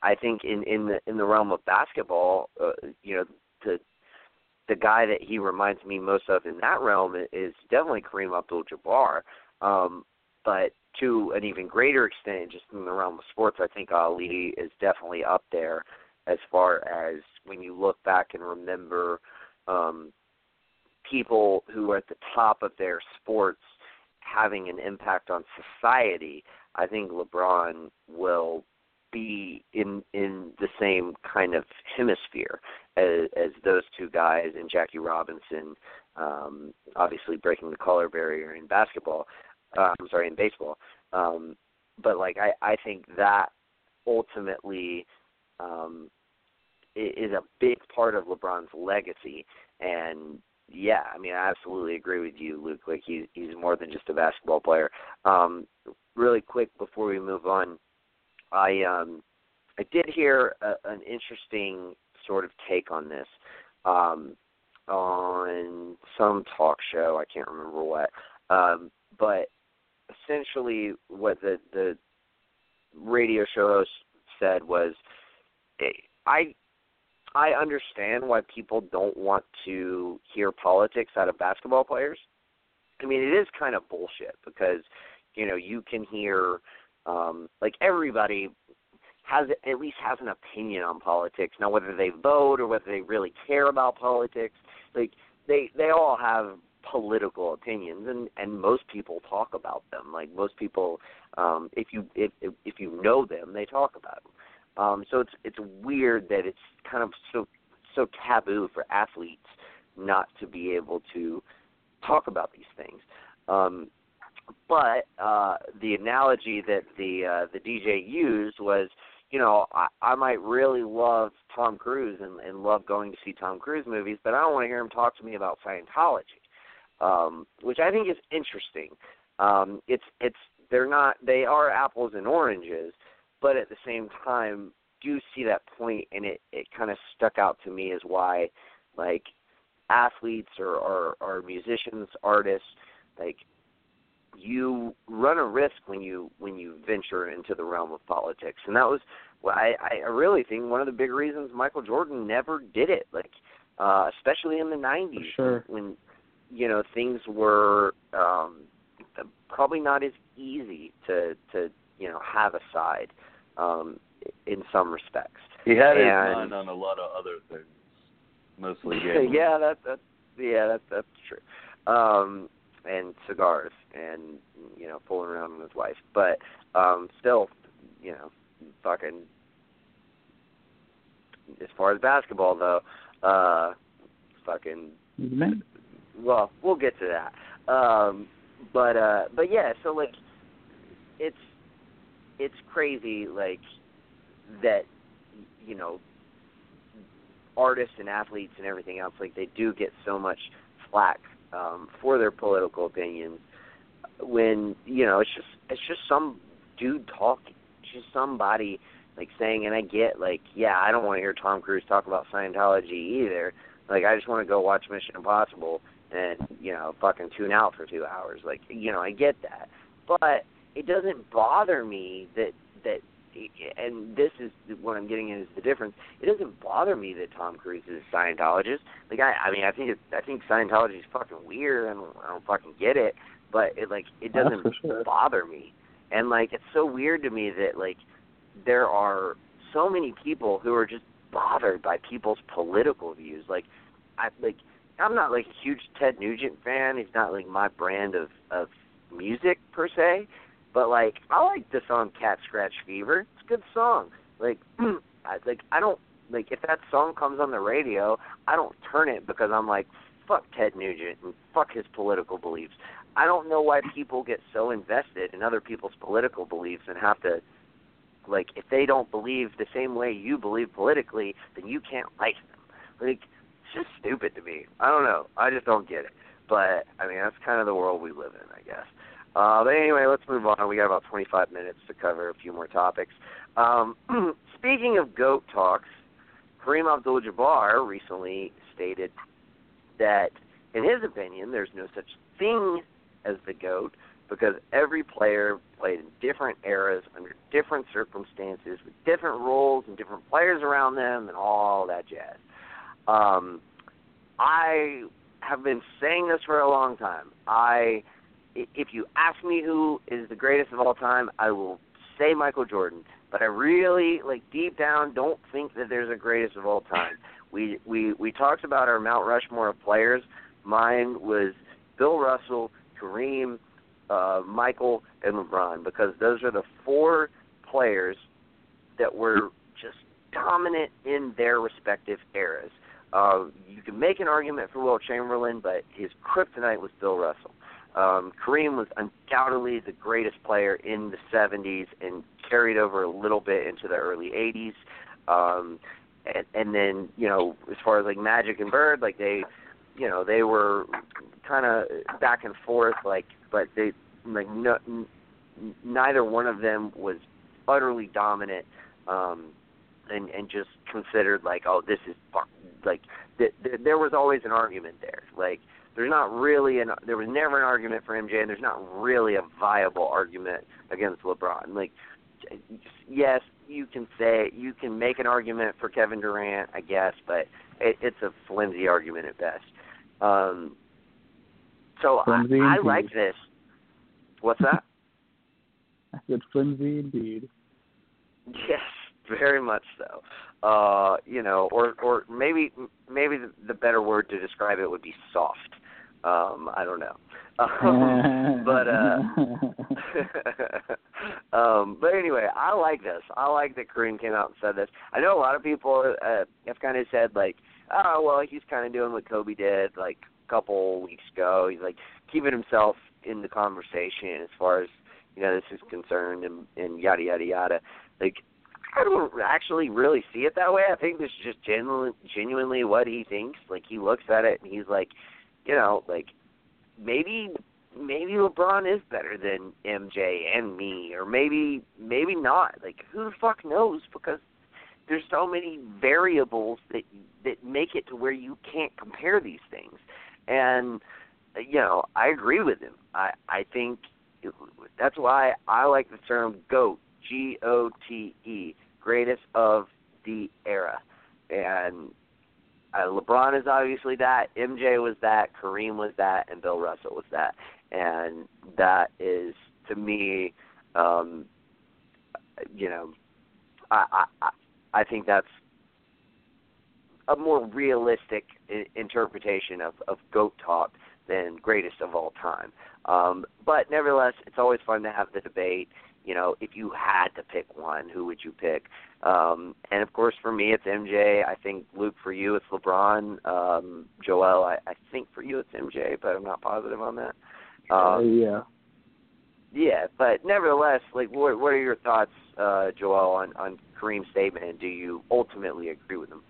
I, think in in the in the realm of basketball, uh, you know, the the guy that he reminds me most of in that realm is definitely Kareem Abdul-Jabbar. Um, but to an even greater extent, just in the realm of sports, I think Ali is definitely up there as far as when you look back and remember um, people who are at the top of their sports having an impact on society. I think LeBron will be in in the same kind of hemisphere as, as those two guys and Jackie Robinson, um, obviously breaking the color barrier in basketball. Uh, I'm sorry, in baseball. Um, but like I, I think that ultimately um, is a big part of LeBron's legacy. And yeah, I mean, I absolutely agree with you, Luke. Like he's he's more than just a basketball player. Um, really quick before we move on, I um, I did hear a, an interesting sort of take on this um, on some talk show. I can't remember what, um, but essentially what the the radio show host said was, I I understand why people don't want to hear politics out of basketball players. I mean, it is kind of bullshit because you know you can hear um, like everybody has at least has an opinion on politics. Now, whether they vote or whether they really care about politics, like they they all have political opinions, and and most people talk about them. Like most people, um, if you if if you know them, they talk about them. Um, so it's it's weird that it's kind of so so taboo for athletes not to be able to talk about these things. Um, but uh, the analogy that the uh, the DJ used was, you know, I, I might really love Tom Cruise and, and love going to see Tom Cruise movies, but I don't want to hear him talk to me about Scientology, um, which I think is interesting. Um, it's it's they're not they are apples and oranges, but at the same time do see that point and it it kind of stuck out to me as why like athletes or, or or musicians artists like you run a risk when you when you venture into the realm of politics and that was well, I I really think one of the big reasons Michael Jordan never did it like uh especially in the 90s sure. when you know things were um probably not as easy to to you know have a side um in some respects. He had his mind on a lot of other things, mostly games. yeah, that that yeah, that that's true. Um and cigars and you know, fooling around with his wife. But um still, you know, fucking as far as basketball though, uh fucking well, we'll get to that. Um but uh but yeah, so like it's it's crazy like that you know artists and athletes and everything else like they do get so much flack um for their political opinions when you know it's just it's just some dude talking just somebody like saying and I get like yeah I don't want to hear Tom Cruise talk about Scientology either. Like I just want to go watch Mission Impossible and you know fucking tune out for 2 hours. Like you know I get that. But it doesn't bother me that that and this is what I'm getting at is the difference. It doesn't bother me that Tom Cruise is a Scientologist. Like I, I mean, I think it, I think Scientology is fucking weird. I don't, I don't fucking get it. But it like it doesn't sure. bother me. And like it's so weird to me that like there are so many people who are just bothered by people's political views. Like I like I'm not like a huge Ted Nugent fan. He's not like my brand of of music per se, but like I like the song Cat Scratch Fever. It's a good song. Like I like I don't like if that song comes on the radio, I don't turn it because I'm like fuck Ted Nugent and fuck his political beliefs. I don't know why people get so invested in other people's political beliefs and have to like if they don't believe the same way you believe politically, then you can't like them. Like it's just stupid to me. I don't know. I just don't get it. But I mean that's kind of the world we live in, I guess. Uh, but anyway, let's move on. We got about 25 minutes to cover a few more topics. Um, speaking of goat talks, Kareem Abdul-Jabbar recently stated that, in his opinion, there's no such thing as the goat because every player played in different eras under different circumstances with different roles and different players around them and all that jazz. Um, I have been saying this for a long time. I, if you ask me who is the greatest of all time, I will say Michael Jordan. But I really, like deep down, don't think that there's a greatest of all time. We we we talked about our Mount Rushmore of players. Mine was Bill Russell, Kareem, uh, Michael, and LeBron because those are the four players that were just dominant in their respective eras. Uh, you can make an argument for Wilt Chamberlain, but his kryptonite was Bill Russell. Um, Kareem was undoubtedly the greatest player in the 70s and carried over a little bit into the early 80s. Um, and, and then, you know, as far as like Magic and Bird, like they, you know, they were kind of back and forth, like, but they, like, no, n- neither one of them was utterly dominant. Um, and and just considered like oh this is like th- th- there was always an argument there like there's not really an there was never an argument for MJ, and there's not really a viable argument against LeBron. Like, yes, you can say you can make an argument for Kevin Durant, I guess, but it, it's a flimsy argument at best. Um, so I, I like this. What's that? I said flimsy indeed. Yes, very much so. Uh, you know, or or maybe maybe the, the better word to describe it would be soft. Um, I don't know. Um, but uh um but anyway, I like this. I like that Kareem came out and said this. I know a lot of people uh, have kind of said like, oh well, he's kind of doing what Kobe did like a couple weeks ago. He's like keeping himself in the conversation as far as you know this is concerned and, and yada yada yada. Like I don't actually really see it that way. I think this is just genuinely genuinely what he thinks. Like he looks at it and he's like you know, like maybe maybe LeBron is better than MJ and me, or maybe maybe not. Like who the fuck knows? Because there's so many variables that that make it to where you can't compare these things. And you know, I agree with him. I I think that's why I like the term GOAT, G O T E, greatest of the era. And uh, LeBron is obviously that. MJ was that. Kareem was that, and Bill Russell was that. And that is to me, um, you know, I I I think that's a more realistic I- interpretation of of goat talk than greatest of all time. Um, but nevertheless, it's always fun to have the debate you know, if you had to pick one, who would you pick? Um, and of course, for me, it's MJ. I think Luke, for you, it's LeBron. Um, Joel, I, I think for you, it's MJ, but I'm not positive on that. Um, uh, yeah. Yeah, but nevertheless, like, what what are your thoughts, uh, Joel, on on Kareem's statement, and do you ultimately agree with him?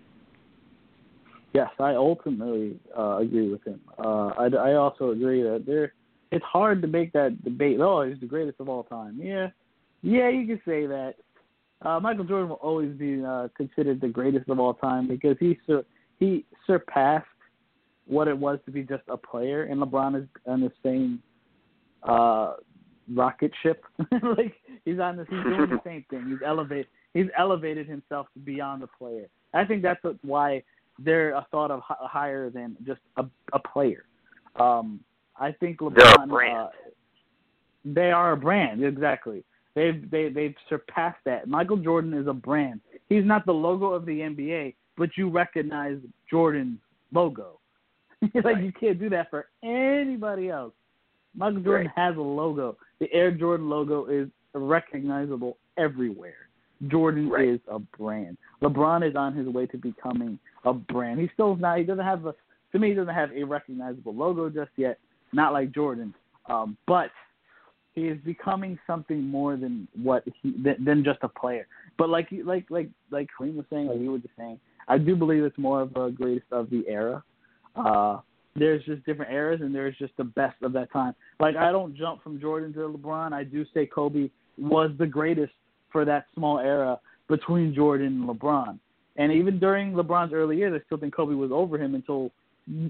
Yes, I ultimately uh, agree with him. Uh, I, I also agree that there it's hard to make that debate. Oh, he's the greatest of all time. Yeah, yeah, you can say that. Uh, Michael Jordan will always be uh, considered the greatest of all time because he sur- he surpassed what it was to be just a player, and LeBron is on the same uh, rocket ship. like he's on this, he's doing the same thing. He's elevated he's elevated himself to beyond a player. I think that's why they're a thought of higher than just a, a player. Um, I think LeBron. They're a brand. Uh, they are a brand, exactly. They've they they've surpassed that. Michael Jordan is a brand. He's not the logo of the NBA, but you recognize Jordan's logo. like Right. you can't do that for anybody else. Michael Jordan has a logo. The Air Jordan logo is recognizable everywhere. Jordan Right. is a brand. LeBron is on his way to becoming a brand. He still not. He doesn't have a. To me, he doesn't have a recognizable logo just yet. Not like Jordan, um, but he is becoming something more than what he than, than just a player. But like like like like Kareem was saying, like you were just saying, I do believe it's more of a greatest of the era. Uh, there's just different eras, and there's just the best of that time. Like I don't jump from Jordan to LeBron. I do say Kobe was the greatest for that small era between Jordan and LeBron. And even during LeBron's early years, I still think Kobe was over him until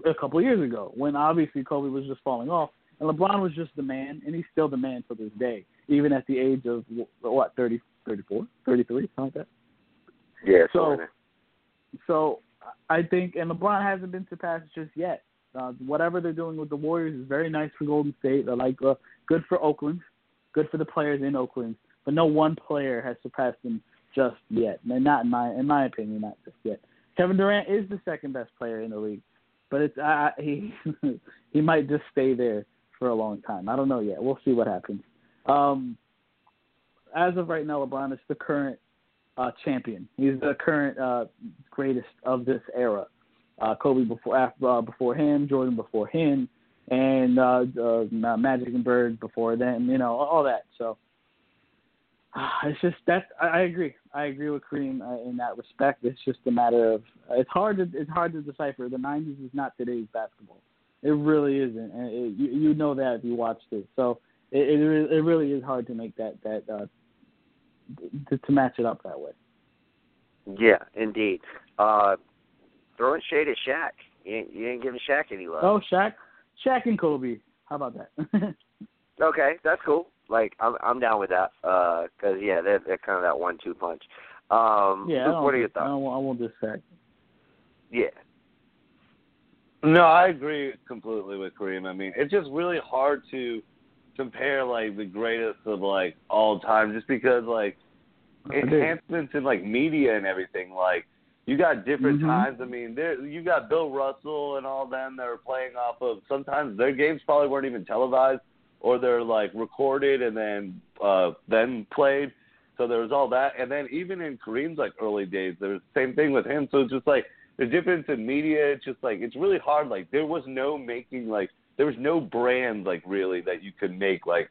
a couple of years ago, when obviously Kobe was just falling off, and LeBron was just the man, and he's still the man to this day, even at the age of what 30, 34, 33, something like that. Yeah, So-. So I think, and LeBron hasn't been surpassed just yet. Uh, whatever they're doing with the Warriors is very nice for Golden State. I like uh, good for Oakland, good for the players in Oakland. But no one player has surpassed them just yet. And not in my in my opinion, not just yet. Kevin Durant is the second best player in the league, but it's uh, he he might just stay there for a long time. I don't know yet. We'll see what happens. Um, as of right now, LeBron is the current uh, champion. He's the current uh, greatest of this era. Uh, Kobe before uh, before him, Jordan before him, and uh, uh, Magic and Bird before them. You know all that. So it's just that I, I agree. I agree with Kareem uh, in that respect. It's just a matter of it's hard to it's hard to decipher. The '90s is not today's basketball. It really isn't, and it, you you know that if you watched it. So it it, re- it really is hard to make that that uh, to, to match it up that way. Yeah, indeed. Uh, throwing shade at Shaq. You ain't, you ain't giving Shaq any love. Oh, Shaq, Shaq and Kobe. How about that? Okay, that's cool. Like I'm I'm down with that. Uh 'cause yeah, they're they're kind of that one-two punch. Um, yeah. I Luke, what are your I thoughts? I won't diss Shaq. Yeah. No, I agree completely with Kareem. I mean, it's just really hard to compare like the greatest of like all time, just because like enhancements in like media and everything. Like you got different Mhm. times. I mean, there you got Bill Russell and all them that are playing off of. Sometimes their games probably weren't even televised, or they're like recorded and then uh then played. So there was all that, and then even in Kareem's like early days, there was the same thing with him. So it's just like the difference in media. It's just like it's really hard. Like there was no making like there was no brand like really that you could make like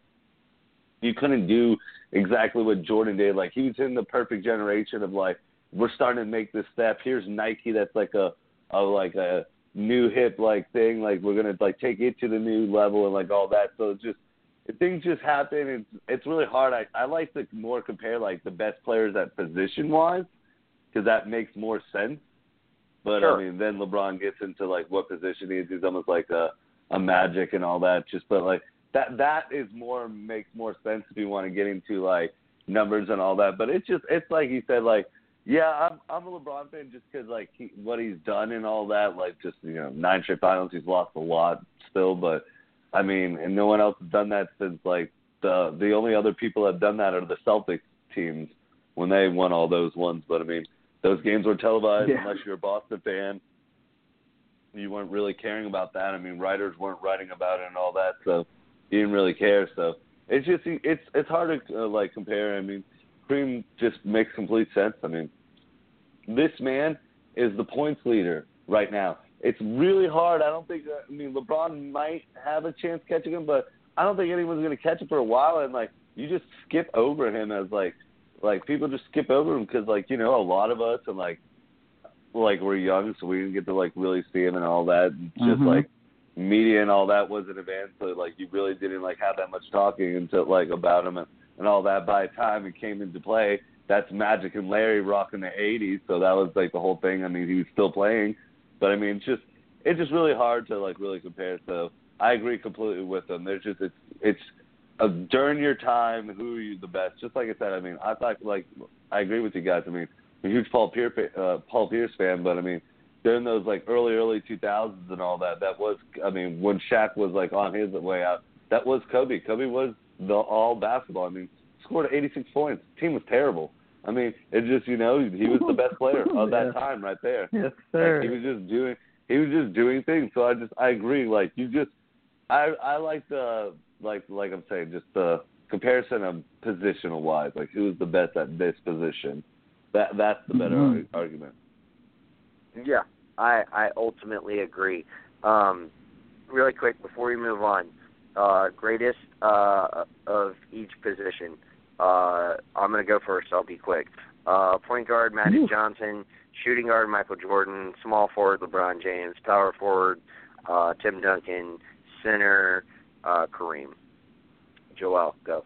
you couldn't do exactly what Jordan did. Like he was in the perfect generation of like we're starting to make this step. Here's Nike that's like a, a like a new hip like thing. Like we're gonna like take it to the new level and like all that. So it's just things just happen. It's it's really hard. I I like to more compare like the best players at position wise because that makes more sense. But Sure. I mean, then LeBron gets into like what position he is. He's almost like a a Magic and all that. Just but like that that is more makes more sense if you want to get into like numbers and all that. But it's just it's like he said like yeah I'm I'm a LeBron fan just because like he, what he's done and all that like just you know nine straight finals he's lost a lot still but I mean and no one else has done that since like the the only other people that have done that are the Celtics teams when they won all those ones. But I mean those games were televised Yeah. unless you're a Boston fan you weren't really caring about that. I mean, writers weren't writing about it and all that, so you didn't really care. So it's just it's it's hard to uh, like compare. I mean, Kareem just makes complete sense. I mean, this man is the points leader right now. It's really hard. I don't think. uh, I mean, LeBron might have a chance catching him, but I don't think anyone's going to catch him for a while. And like, you just skip over him as like, like people just skip over him because like you know a lot of us and like like we're young, so we didn't get to like really see him and all that. And just Mhm. like media and all that wasn't advanced, so like you really didn't like have that much talking until like about him and, and all that. By the time he came into play, that's Magic and Larry rocking the '80s, so that was like the whole thing. I mean, he was still playing, but I mean, it's just it's just really hard to like really compare. So I agree completely with them. There's just it's it's uh, during your time, who are you the best? Just like I said, I mean, I thought like I agree with you guys. I mean, I'm a huge Paul Pierce uh, Paul Pierce fan, but I mean, during those like early early 2000s and all that, that was I mean, when Shaq was like on his way out, that was Kobe. Kobe was the all basketball. I mean, scored 86 points. Team was terrible. I mean, it just you know he was the best player of that time right there. Yes, Like, sir. he was just doing he was just doing things. So I just I agree. Like you just I I like the like like I'm saying just the comparison of positional wise. Like who's the best at this position? That that's the better Mhm. argument. Yeah, I I ultimately agree. Um, really quick before we move on, uh, greatest uh, of each position. Uh, I'm gonna go first. I'll be quick. Uh, point guard Magic Johnson, shooting guard Michael Jordan, small forward LeBron James, power forward uh, Tim Duncan, center uh, Kareem. Joel, go.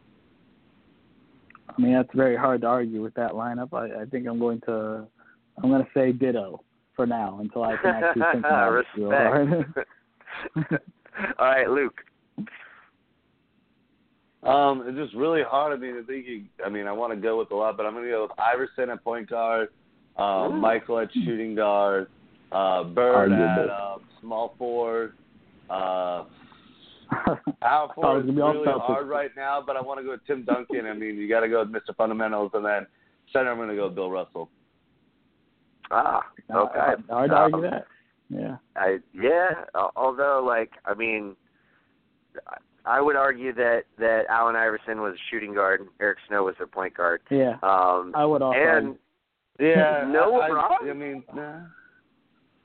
I mean, that's very hard to argue with that lineup. I, I think I'm going to, I'm going to say ditto for now until I can actually think about it real hard. Respect. All right, Luke. Um, it's just really hard. I mean, I think you, I mean, I want to go with a lot, but I'm going to go with Iverson at point guard, uh, Michael at shooting guard, uh, Bird at uh, small forward. Uh, power thought it was forward is gonna be all really Celtics. hard right now, but I want to go with Tim Duncan. I mean, you got to go with Mr. Fundamentals, and then center I'm going to go with Bill Russell. Ah, okay. Hard, hard to argue Um, that. Yeah. I yeah. Although, like, I mean, I would argue that that Allen Iverson was a shooting guard, Eric Snow was their point guard. Yeah. Um, I would also. and Yeah, No I, LeBron? I, I mean, nah.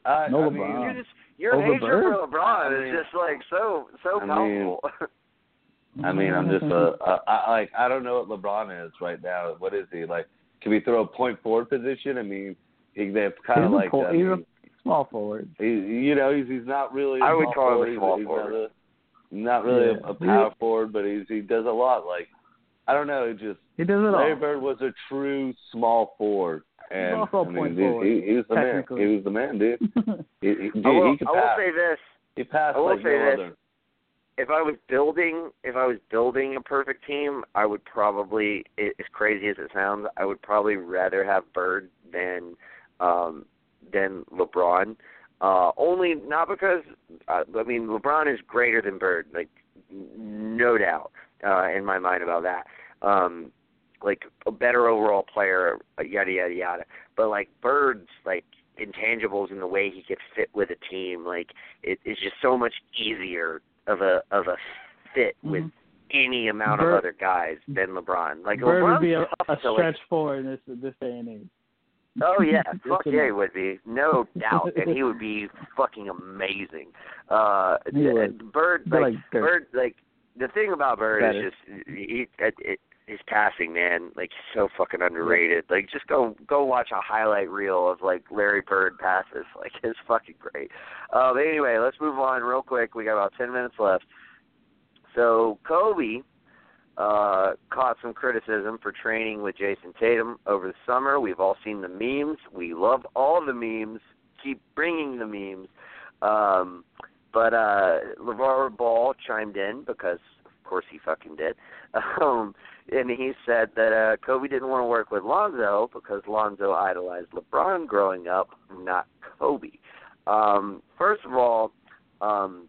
I, No I LeBron. mean, you just your Over hatred for I LeBron mean- is just like so so I mean. I mean, I'm just uh, a, a I, like I don't know what LeBron is right now. What is he like? Can we throw a point forward position? I mean, he, they're kind He's of like po- I he's a small forward. he, you know he's he's not really. a I would small call him a small he's, forward. He's not, a, not really Yeah. a, a power forward, but he's he does a lot. Like I don't know. He just He does it Larry all. Bird was a true small forward, and also a I mean, point he, forward, he, he was the man. He was the man, dude. He, he, dude, I will, he could I will say this: he passed I will like say no this. other. if I was building, if I was building a perfect team, I would probably, i- as crazy as it sounds, I would probably rather have Bird than um than LeBron. Uh only not because uh, I mean LeBron is greater than Bird, like no doubt uh in my mind about that. Um like a better overall player, yada yada yada. But like Bird's like intangibles in the way he could fit with a team, like it, it's just so much easier of a of a fit with Mhm. any amount Bird- of other guys than LeBron. Like Bird LeBron's would be a, a to, like, stretch forward in this this day and age. Oh yeah, fuck yeah, he would be, no doubt, and he would be fucking amazing. Uh, He would. Bird, like, like Bird, like the thing about Bird Better. is just he, it, it, his passing, man, like he's so fucking underrated. Like just go go watch a highlight reel of like Larry Bird passes, like it's fucking great. Uh, but anyway, let's move on real quick. We got about ten minutes left. So Kobe uh, caught some criticism for training with Jayson Tatum over the summer. We've all seen the memes. We love all the memes. Keep bringing the memes. Um, but uh, LeVar Ball chimed in because, course, he fucking did. Um, and he said that uh, Kobe didn't want to work with Lonzo because Lonzo idolized LeBron growing up, not Kobe. Um, first of all, um,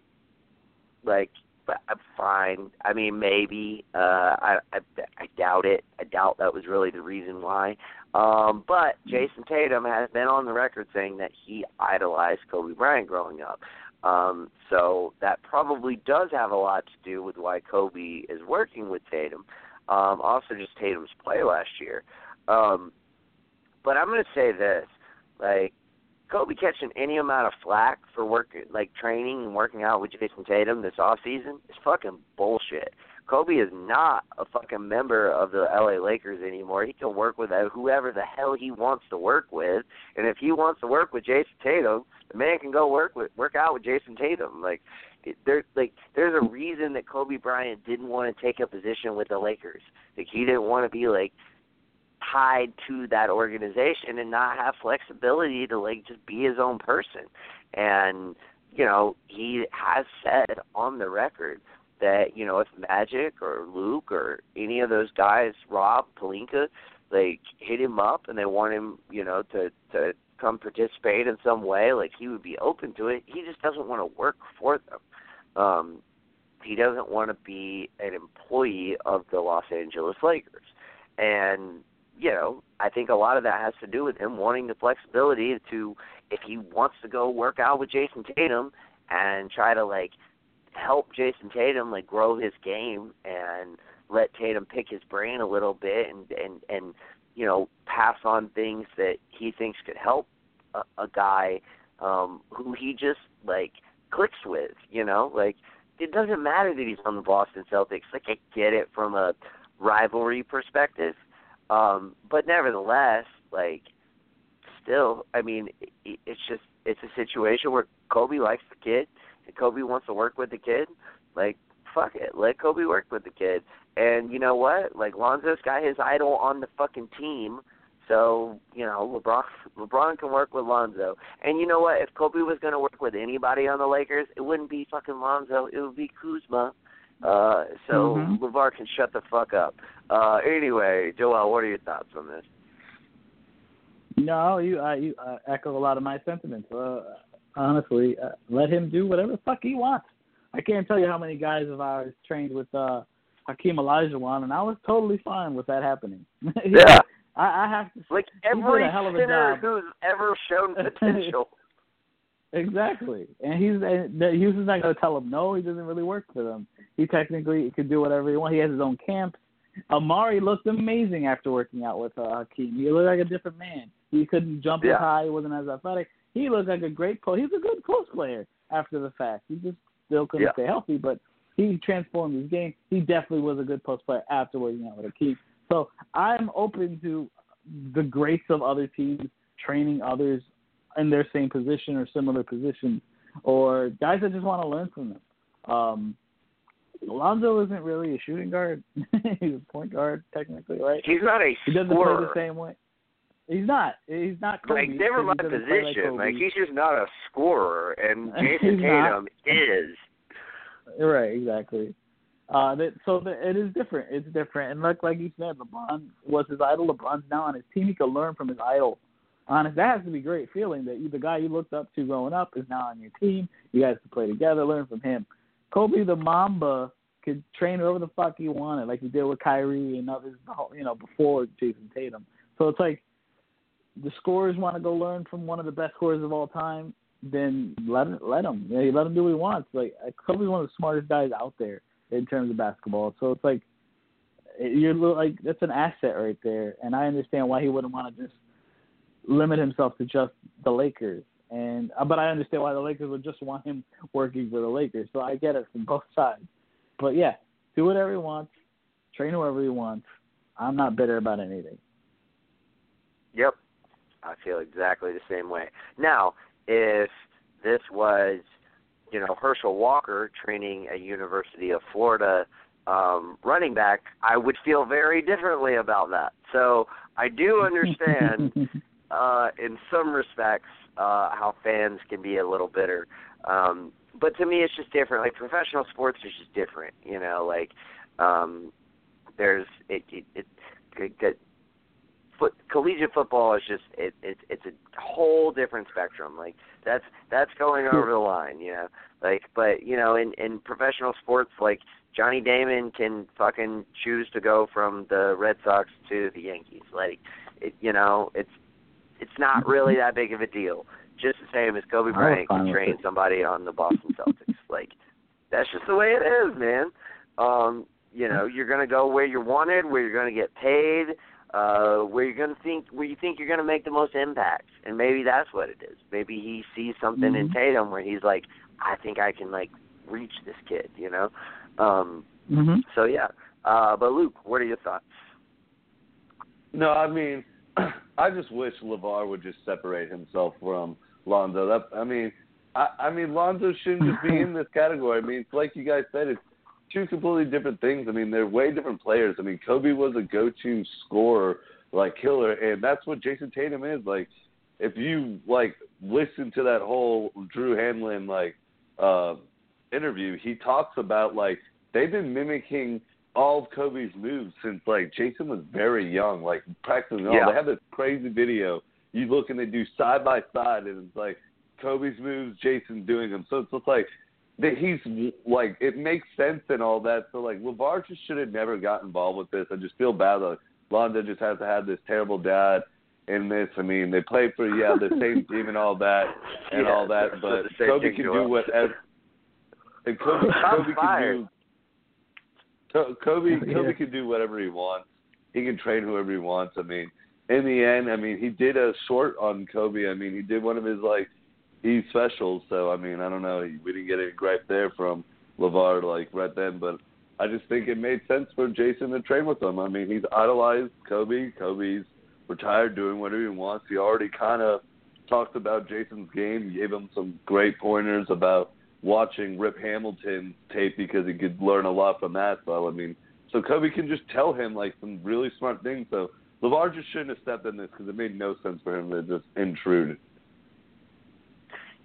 like I'm fine. I mean, maybe. Uh, I, I I doubt it. I doubt that was really the reason why. Um, but Jayson Tatum has been on the record saying that he idolized Kobe Bryant growing up. Um, so that probably does have a lot to do with why Kobe is working with Tatum. Um, also, just Tatum's play last year. Um, but I'm going to say this: like Kobe catching any amount of flack for work like training and working out with Jayson Tatum this off season is fucking bullshit. Kobe is not a fucking member of the LA Lakers anymore. He can work with whoever the hell he wants to work with, and if he wants to work with Jayson Tatum, the man can go work with work out with Jayson Tatum. Like there like there's a reason that Kobe Bryant didn't want to take a position with the Lakers. Like he didn't want to be like tied to that organization and not have flexibility to like just be his own person. And you know, he has said on the record that you know if Magic or Luke or any of those guys, Rob Pelinka, like hit him up and they want him, you know, to to come participate in some way, like he would be open to it. He just doesn't want to work for them. Um, he doesn't want to be an employee of the Los Angeles Lakers. And you know, I think a lot of that has to do with him wanting the flexibility to, if he wants to go work out with Jayson Tatum and try to like help Jayson Tatum like grow his game and let Tatum pick his brain a little bit and and and you know pass on things that he thinks could help a, a guy um who he just like clicks with, you know? Like it doesn't matter that he's on the Boston Celtics. Like I get it from a rivalry perspective. Um but nevertheless, like still, I mean, it, it's just it's a situation where Kobe likes the kid and Kobe wants to work with the kid. Like fuck it, let Kobe work with the kid. And you know what? Like Lonzo's got his idol on the fucking team. So, you know, LeBron LeBron can work with Lonzo. And you know what? If Kobe was gonna work with anybody on the Lakers, it wouldn't be fucking Lonzo, it would be Kuzma. Uh so mm-hmm. LeVar can shut the fuck up. Uh anyway, Joel, what are your thoughts on this? No, you uh, you uh, echo a lot of my sentiments. Uh, honestly, uh, let him do whatever the fuck he wants. I can't tell you how many guys of ours trained with uh Hakeem Olajuwon, and I was totally fine with that happening. Yeah. I, I have to Like every a hell of a center job. who's ever shown potential. exactly, and he's and Houston's not going to tell him no. He doesn't really work for them. He technically can do whatever he wants. He has his own camps. Amar'e looked amazing after working out with uh, Hakeem. He looked like a different man. He couldn't jump Yeah. as high. He wasn't as athletic. He looked like a great post. He's a good post player after the fact. He just still couldn't Yeah. stay healthy, but he transformed his game. He definitely was a good post player after working out with Hakeem. So I'm open to the greats of other teams training others in their same position or similar positions, or guys that just want to learn from them. Um, Alonzo isn't really a shooting guard. He's a point guard technically, right? He's not a He doesn't scorer. play the same way. He's not. He's not Kobe. like never mind he like position. Like he's just not a scorer, and Jayson Tatum is. Right, exactly. Uh, that, so the, it is different. It's different. And like like you said, LeBron was his idol. LeBron's now on his team. He could learn from his idol. Honest, that has to be a great feeling that you, the guy you looked up to growing up is now on your team. You guys can play together, learn from him. Kobe the Mamba could train whoever the fuck he wanted, like he did with Kyrie and others, you know, before Jason Tatum. So it's like the scorers want to go learn from one of the best scorers of all time. Then let him, let him. Yeah, you let him do what he wants. Like Kobe's one of the smartest guys out there in terms of basketball. So it's like you're like that's an asset right there, and I understand why he wouldn't want to just limit himself to just the Lakers. And uh, but I understand why the Lakers would just want him working for the Lakers. So I get it from both sides. But yeah, do whatever he wants, train whoever he wants. I'm not bitter about anything. Yep, I feel exactly the same way. Now, if this was, you know, Herschel Walker training a University of Florida um, running back, I would feel very differently about that. So I do understand, uh, in some respects, uh, how fans can be a little bitter. Um, but to me, it's just different. Like professional sports is just different. You know, like um, there's it it, it, it, it foot, collegiate football is just it, it it's a whole different spectrum. Like that's that's going over the line, you know. Like, but you know, in in professional sports, like Johnny Damon can fucking choose to go from the Red Sox to the Yankees. Like, it, you know, it's it's not really that big of a deal. Just the same as Kobe Bryant can train somebody on the Boston Celtics. like, that's just the way it is, man. Um, you know, you're gonna go where you're wanted, where you're gonna get paid, uh, where you're gonna think where you think you're gonna make the most impact. And maybe that's what it is. Maybe he sees something in Mhm. Tatum where he's like, I think I can like reach this kid, you know? Um hmm so yeah. Uh but Luke, what are your thoughts? No, I mean, I just wish LeVar would just separate himself from Lonzo. That I mean, I, I mean Lonzo shouldn't just be in this category. I mean, it's like you guys said, it's two completely different things. I mean, they're way different players. I mean, Kobe was a go-to scorer, like killer, and that's what Jayson Tatum is. Like, if you like listen to that whole Drew Hanlen like uh interview, he talks about like they've been mimicking all of Kobe's moves since like Jayson was very young, like practicing all. Yeah. They have this crazy video. You look and they do side by side, and it's like Kobe's moves, Jayson doing them. So it's just like that he's like it makes sense and all that. So like LeVar just should have never got involved with this. I just feel bad. Like Lonzo just has to have this terrible dad in this. I mean, they play for yeah the same team and all that and Yeah, all that, but Kobe can do whatever. And Kobe, Kobe fired. can do. Co- Kobe, Yeah. Kobe can do whatever he wants. He can train whoever he wants. I mean, in the end, I mean, he did a short on Kobe. I mean, he did one of his like E special. So I mean, I don't know. We didn't get any gripe there from LeVar like right then, but I just think it made sense for Jayson to train with him. I mean, he's idolized Kobe. Kobe's retired, doing whatever he wants. He already kind of talked about Jayson's game. Gave him some great pointers about watching Rip Hamilton tape because he could learn a lot from that. So I mean, so Kobe can just tell him like some really smart things. So LeVar just shouldn't have stepped in this because it made no sense for him to just intrude.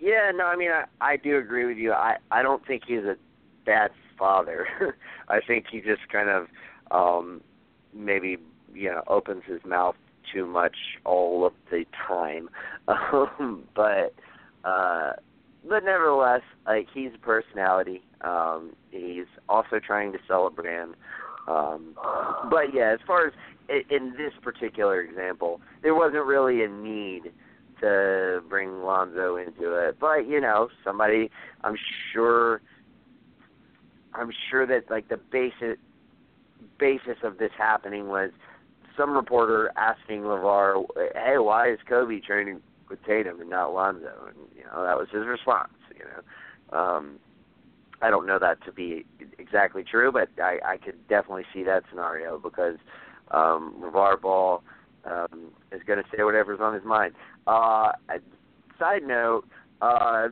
Yeah, no, I mean, I, I do agree with you. I, I don't think he's a bad father. I think he just kind of um maybe, you know, opens his mouth too much all of the time. Um, but uh but nevertheless, like he's a personality. Um he's also trying to sell a brand. Um but yeah, as far as in this particular example, there wasn't really a need to bring Lonzo into it. But you know, somebody, I'm sure, I'm sure that like the basic basis of this happening was some reporter asking LeVar, "Hey, why is Kobe training with Tatum and not Lonzo?" And you know, that was his response. You know, um, I don't know that to be exactly true, but I, I could definitely see that scenario because um, LeVar Ball um, is going to say whatever's on his mind. Uh, side note, uh,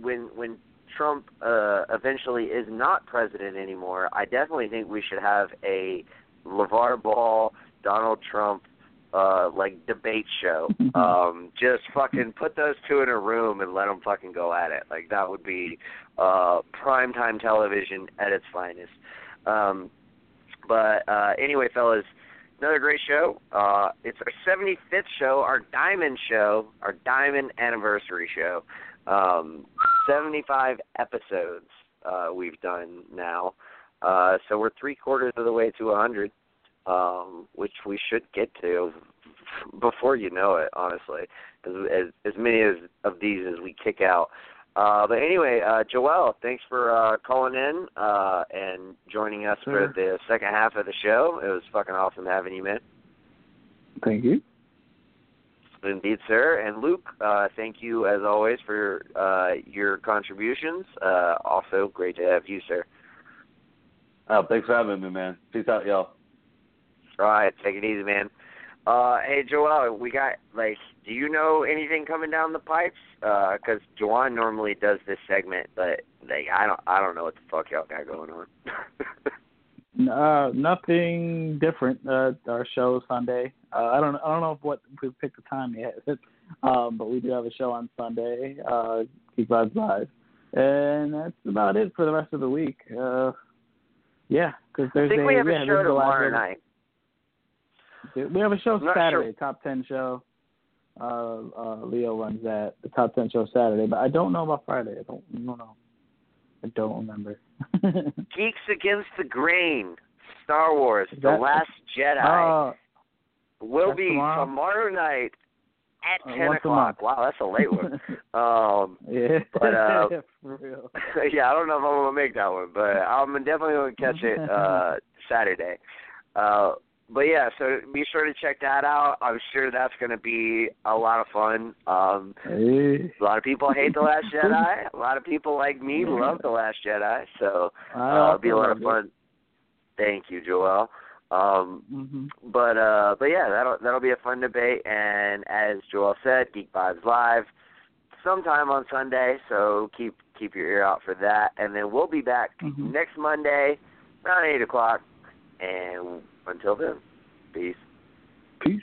when when Trump uh, eventually is not president anymore, I definitely think we should have a LeVar Ball, Donald Trump, uh, like debate show. Um, just fucking put those two in a room and let them fucking go at it. Like that would be uh, primetime television at its finest. Um, but uh, anyway, fellas, another great show. Uh, it's our 75th show, our diamond show, our diamond anniversary show. Um, 75 episodes uh, we've done now. Uh, so we're three quarters of the way to 100, um, which we should get to before you know it, honestly. As, as, as many as, of these as we kick out. Uh, but anyway, uh, Joel, thanks for uh, calling in uh, and joining us Sure. for the second half of the show. It was fucking awesome having you, man. Thank you. Indeed, sir. And Luke, uh, thank you as always for uh, your contributions. Uh, also, great to have you, sir. Oh, thanks for having me, man. Peace out, y'all. All right, take it easy, man. Uh, hey, Joel, we got like, do you know anything coming down the pipes? Uh 'cause Joanne normally does this segment, but like, I don't, I don't know what the fuck y'all got going on. Uh, nothing different. Uh, our show is Sunday. Uh, I don't. I don't know if what we picked the time yet. um, but we do have a show on Sunday. Uh, Geek Vibes Live, and that's about it for the rest of the week. Uh, yeah, because I there's think a we have yeah, a show tomorrow night. We have a show I'm Saturday, top ten show. Uh, uh, Leo runs that the top ten show Saturday, but I don't know about Friday. I don't, I don't know. I don't remember. Geeks Against the Grain, Star Wars, Is The Last Jedi, Oh, will be tomorrow? night at Uh, ten o'clock. Wow, that's a late one. um, yeah, But, uh, for real. yeah, I don't know if I'm gonna make that one, but I'm definitely gonna catch it uh Saturday. Uh but yeah, so be sure to check that out. I'm sure that's gonna be a lot of fun. Um Hey. a lot of people hate The Last Jedi. A lot of people like me love The Last Jedi, so uh, it'll be a lot of fun. Thank you, Joel. Um Mhm. but uh but yeah, that'll that'll be a fun debate and as Joel said, Geek Vibes Live sometime on Sunday, so keep keep your ear out for that. And then we'll be back Mhm. next Monday around eight o'clock and until then, peace. Peace.